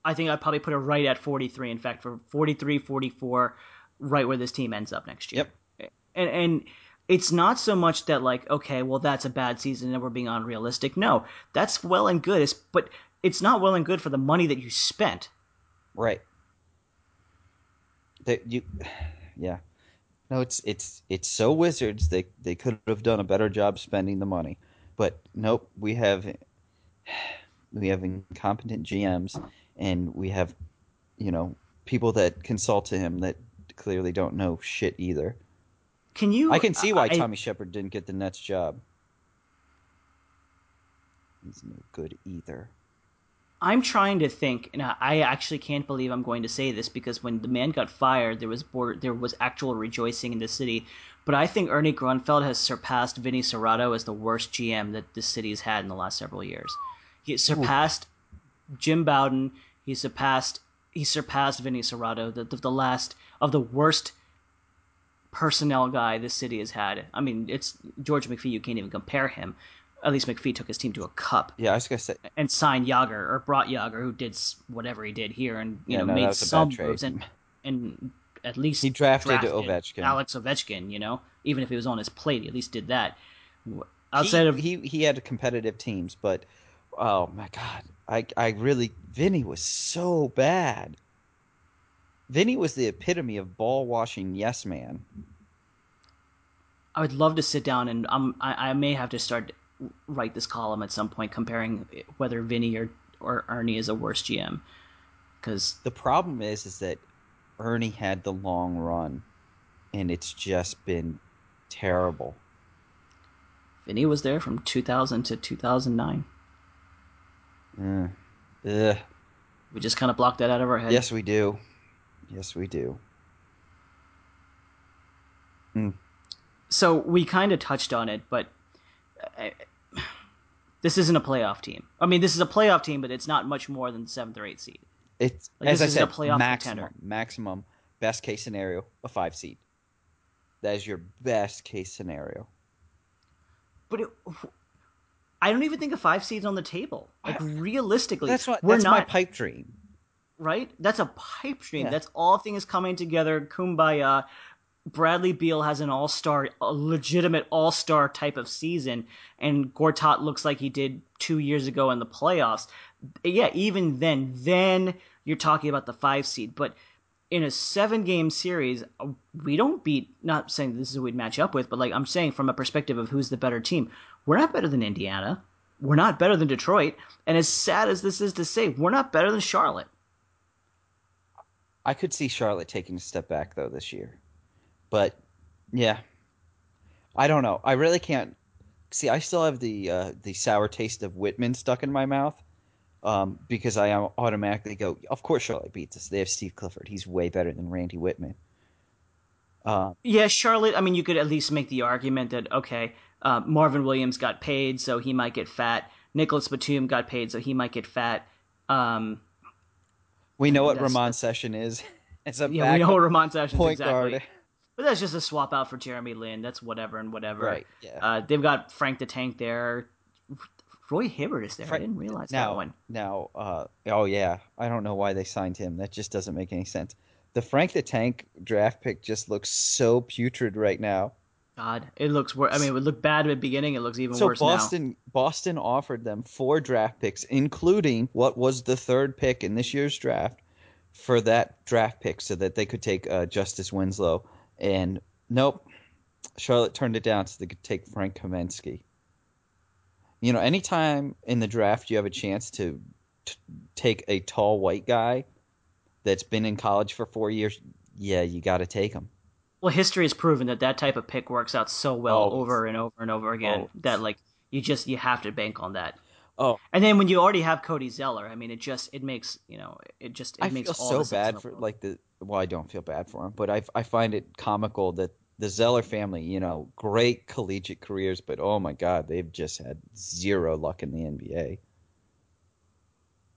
I think I'd probably put it right at 43 in fact for 43 44 right where this team ends up next year. Yep. And and it's not so much that like okay, well that's a bad season and we're being unrealistic. No, that's well and good, it's, but it's not well and good for the money that you spent. Right. That you, yeah. No, it's it's it's so Wizards. They they could have done a better job spending the money, but nope. We have we have incompetent GMs, and we have you know people that consult to him that clearly don't know shit either. Can you I can see why I- Tommy Sheppard didn't get the Nets job. He's no good either. I'm trying to think, and I- actually can't believe I'm going to say this because when the man got fired, there was board, there was actual rejoicing in the city. But I think Ernie Grunfeld has surpassed Vinny Cerrato as the worst GM that this city has had in the last several years. He surpassed Jim Bowden. He surpassed he surpassed Vinny Cerrato, the, the the last of the worst personnel guy this city has had. I mean, it's George McPhee. You can't even compare him. At least McPhee took his team to a cup Yeah, I was gonna say and signed Jagr or brought Jagr, who did whatever he did here, and you Yeah, know no, made was a bad some moves and and at least He drafted Ovechkin. Alex Ovechkin. You know, even if he was on his plate, he at least did that. Outside he, of he he had competitive teams, but oh my god, I I really Vinny was so bad. Vinny was the epitome of ball washing yes man. I would love to sit down and um, I, I may have to start write this column at some point comparing whether Vinny or or Ernie is a worse GM because The problem is is that Ernie had the long run, and it's just been terrible. Vinny was there from 2000 to 2009. Uh, ugh. We just kind of blocked that out of our head. Yes, we do. Yes, we do. so we kind of touched on it, but uh, this isn't a playoff team. I mean, this is a playoff team, but it's not much more than seventh or eighth seed. It's Like, as this I is a said, playoff maximum, contender. maximum, best case scenario, a five seed. That is your best case scenario. But it, I don't even think a five seed's on the table. Like realistically, That's what we're that's not my pipe dream. Right. That's a pipe dream. Yeah. That's all things coming together. Kumbaya. Bradley Beal has an all star, a legitimate all star type of season, and Gortat looks like he did two years ago in the playoffs. Yeah, even then, then you're talking about the five seed. But in a seven game series, we don't beat, not saying this is who we'd match up with, but like I'm saying from a perspective of who's the better team, we're not better than Indiana. We're not better than Detroit. And as sad as this is to say, we're not better than Charlotte. I could see Charlotte taking a step back though this year. But yeah. I don't know. I really can't see I still have the uh, the sour taste of Wittman stuck in my mouth. Um, because I automatically go, of course Charlotte beats us. They have Steve Clifford. He's way better than Randy Wittman. Uh, Yeah, Charlotte. I mean, you could at least make the argument that okay, uh, Marvin Williams got paid, so he might get fat. Nicholas Batum got paid, so he might get fat. Um, we know what That's- Ramon Session is. It's a yeah, we know Ramon Sessions point exactly. guard. But that's just a swap out for Jeremy Lin. That's whatever and whatever. Right, yeah. Uh, they've got Frank the Tank there. Roy Hibbert is there. I didn't realize now, that one. Now, uh, oh yeah, I don't know why they signed him. That just doesn't make any sense. The Frank the Tank draft pick just looks so putrid right now. God, it looks worse. I mean, it would look bad at the beginning. It looks even So worse now. Boston Boston offered them four draft picks, including what was the third pick in this year's draft for that draft pick, so that they could take uh, Justice Winslow. And nope, Charlotte turned it down so they could take Frank Kaminsky. You know, anytime in the draft you have a chance to t- take a tall white guy that's been in college for four years, yeah, you got to take him. Well, history has proven that that type of pick works out so well Always. over and over and over again Always. that like you just you have to bank on that. Oh, And then when you already have Cody Zeller, I mean, it just it makes you know it just it I makes feel all so the sense in bad for like the well, I don't feel bad for him, but I I find it comical that the Zeller family, you know, great collegiate careers, but oh my god, they've just had zero luck in the NBA.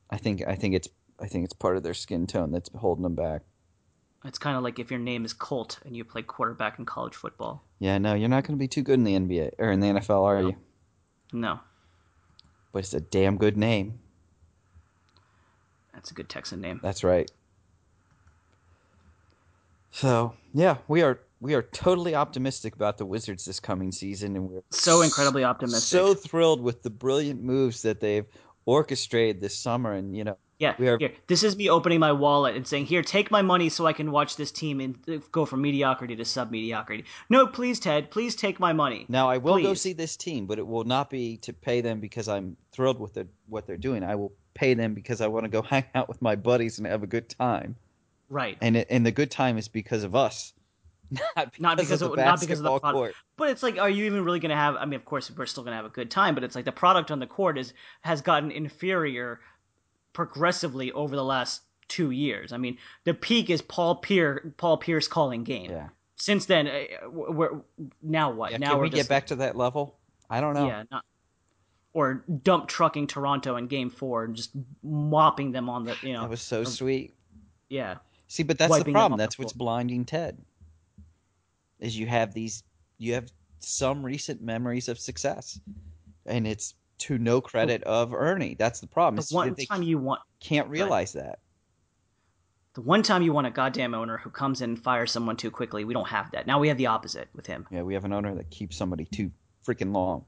I think I think it's I think it's part of their skin tone that's holding them back. It's kind of like if your name is Colt and you play quarterback in college football. Yeah, no, you're not going to be too good in the NBA or in the NFL, are you? No, But it's a damn good name. that's a good Texan name. That's right. So yeah, we are we are totally optimistic about the Wizards this coming season, and we're So incredibly optimistic. so thrilled with the brilliant moves that they've orchestrated this summer. And you know, Yeah, We are- here. This is me opening my wallet and saying, "Here, take my money so I can watch this team and go from mediocrity to sub mediocrity." No, please, Ted, please take my money. now I will go see this team, but it will not be to pay them because I'm thrilled with their, what they're doing. I will pay them because I want to go hang out with my buddies and have a good time. Right, And it, and the good time is because of us, not because, not because of the not because of the product. court. But it's like, are you even really going to have? I mean, of course, we're still going to have a good time, but it's like the product on the court is has gotten inferior progressively over the last two years. I mean, the peak is Paul Pierce, Paul Pierce calling game. Yeah. Since then, uh, we're now what? Yeah, now can we're we just, get back to that level? I don't know. Yeah, not or dump trucking Toronto in Game Four and just mopping them on the you know That was so sweet. yeah See, but that's the problem. off the That's what's blinding Ted. Is you have these, you have some recent memories of success, and it's to no credit of Ernie. That's the problem. the one time you want can't realize that. the one time you want a goddamn owner who comes in and fires someone too quickly. We don't have that now. We have the opposite with him. Yeah, we have an owner that keeps somebody too freaking long.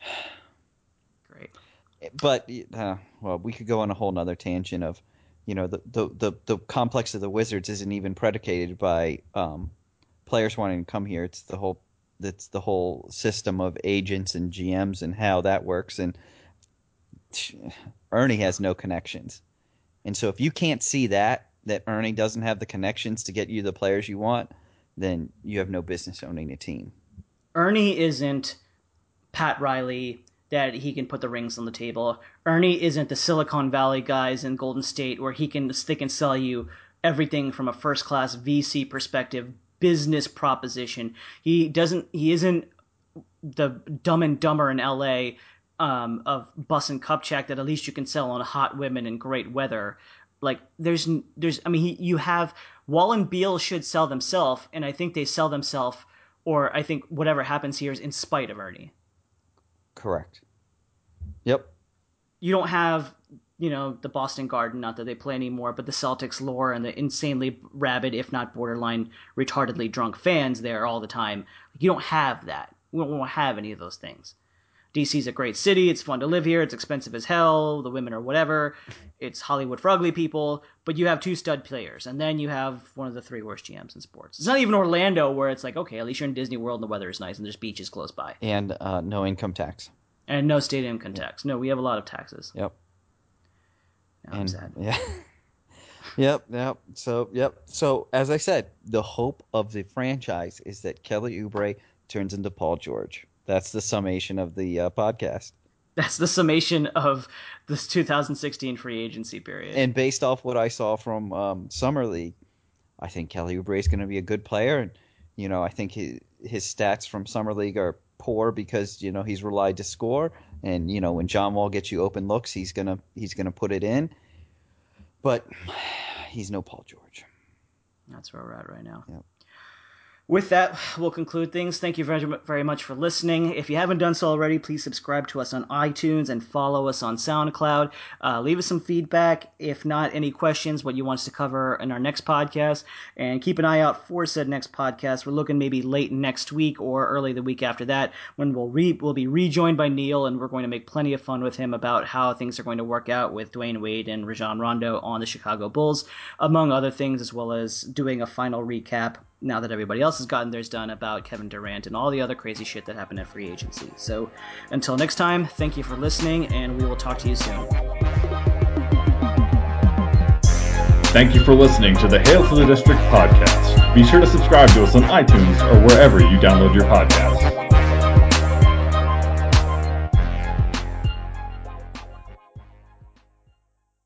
Great. But uh, well, we could go on a whole nother tangent of, you know, the the the, the complex of the Wizards isn't even predicated by um, players wanting to come here. It's the whole that's the whole system of agents and GMs and how that works. And Ernie has no connections, and so if you can't see that that Ernie doesn't have the connections to get you the players you want, then you have no business owning a team. Ernie isn't Pat Riley that he can put the rings on the table. Ernie isn't the Silicon Valley guys in Golden State where he can they can sell you everything from a first class VC perspective, business proposition. He doesn't. He isn't the Dumb and Dumber in L.A. Um, of Buss and Kupchak that at least you can sell on hot women and great weather. Like there's there's I mean he, you have Wall and Beal should sell themselves, and I think they sell themselves, or I think whatever happens here is in spite of Ernie. Correct. Yep. You don't have you know the Boston Garden, not that they play anymore, but the Celtics lore and the insanely rabid, if not borderline retardedly drunk fans there all the time. You don't have that. We don't have any of those things. DC's a great city. It's fun to live here. It's expensive as hell. The women are whatever. It's Hollywood for ugly people. But you have two stud players, and then you have one of the three worst GMs in sports. It's not even Orlando, where it's like, okay, at least you're in Disney World and the weather is nice and there's beaches close by, And uh, no income tax. and no state income tax. No, we have a lot of taxes. Yep. I'm and sad. yeah. yep, yep. So, yep. So, as I said, the hope of the franchise is that Kelly Oubre turns into Paul George. That's the summation of the uh, podcast. That's the summation of this 2016 free agency period. And based off what I saw from um, Summer League, I think Kelly Oubre is going to be a good player. And, you know, I think his, his stats from Summer League are poor because, you know, he's relied to score. And, you know, when John Wall gets you open looks, he's going to he's gonna put it in. But he's no Paul George. That's where we're at right now. Yep. With that, we'll conclude things. Thank you very, very much for listening. If you haven't done so already, please subscribe to us on iTunes and follow us on SoundCloud. Uh, leave us some feedback. If not, any questions, what you want us to cover in our next podcast. And keep an eye out for said next podcast. We're looking maybe late next week or early the week after that when we'll, re- we'll be rejoined by Neil and we're going to make plenty of fun with him about how things are going to work out with Dwyane Wade and Rajon Rondo on the Chicago Bulls, among other things, as well as doing a final recap now that everybody else has gotten theirs done about Kevin Durant and all the other crazy shit that happened at free agency. So until next time, thank you for listening, and we will talk to you soon. Thank you for listening to the Hail to the District podcast. Be sure to subscribe to us on iTunes or wherever you download your podcasts.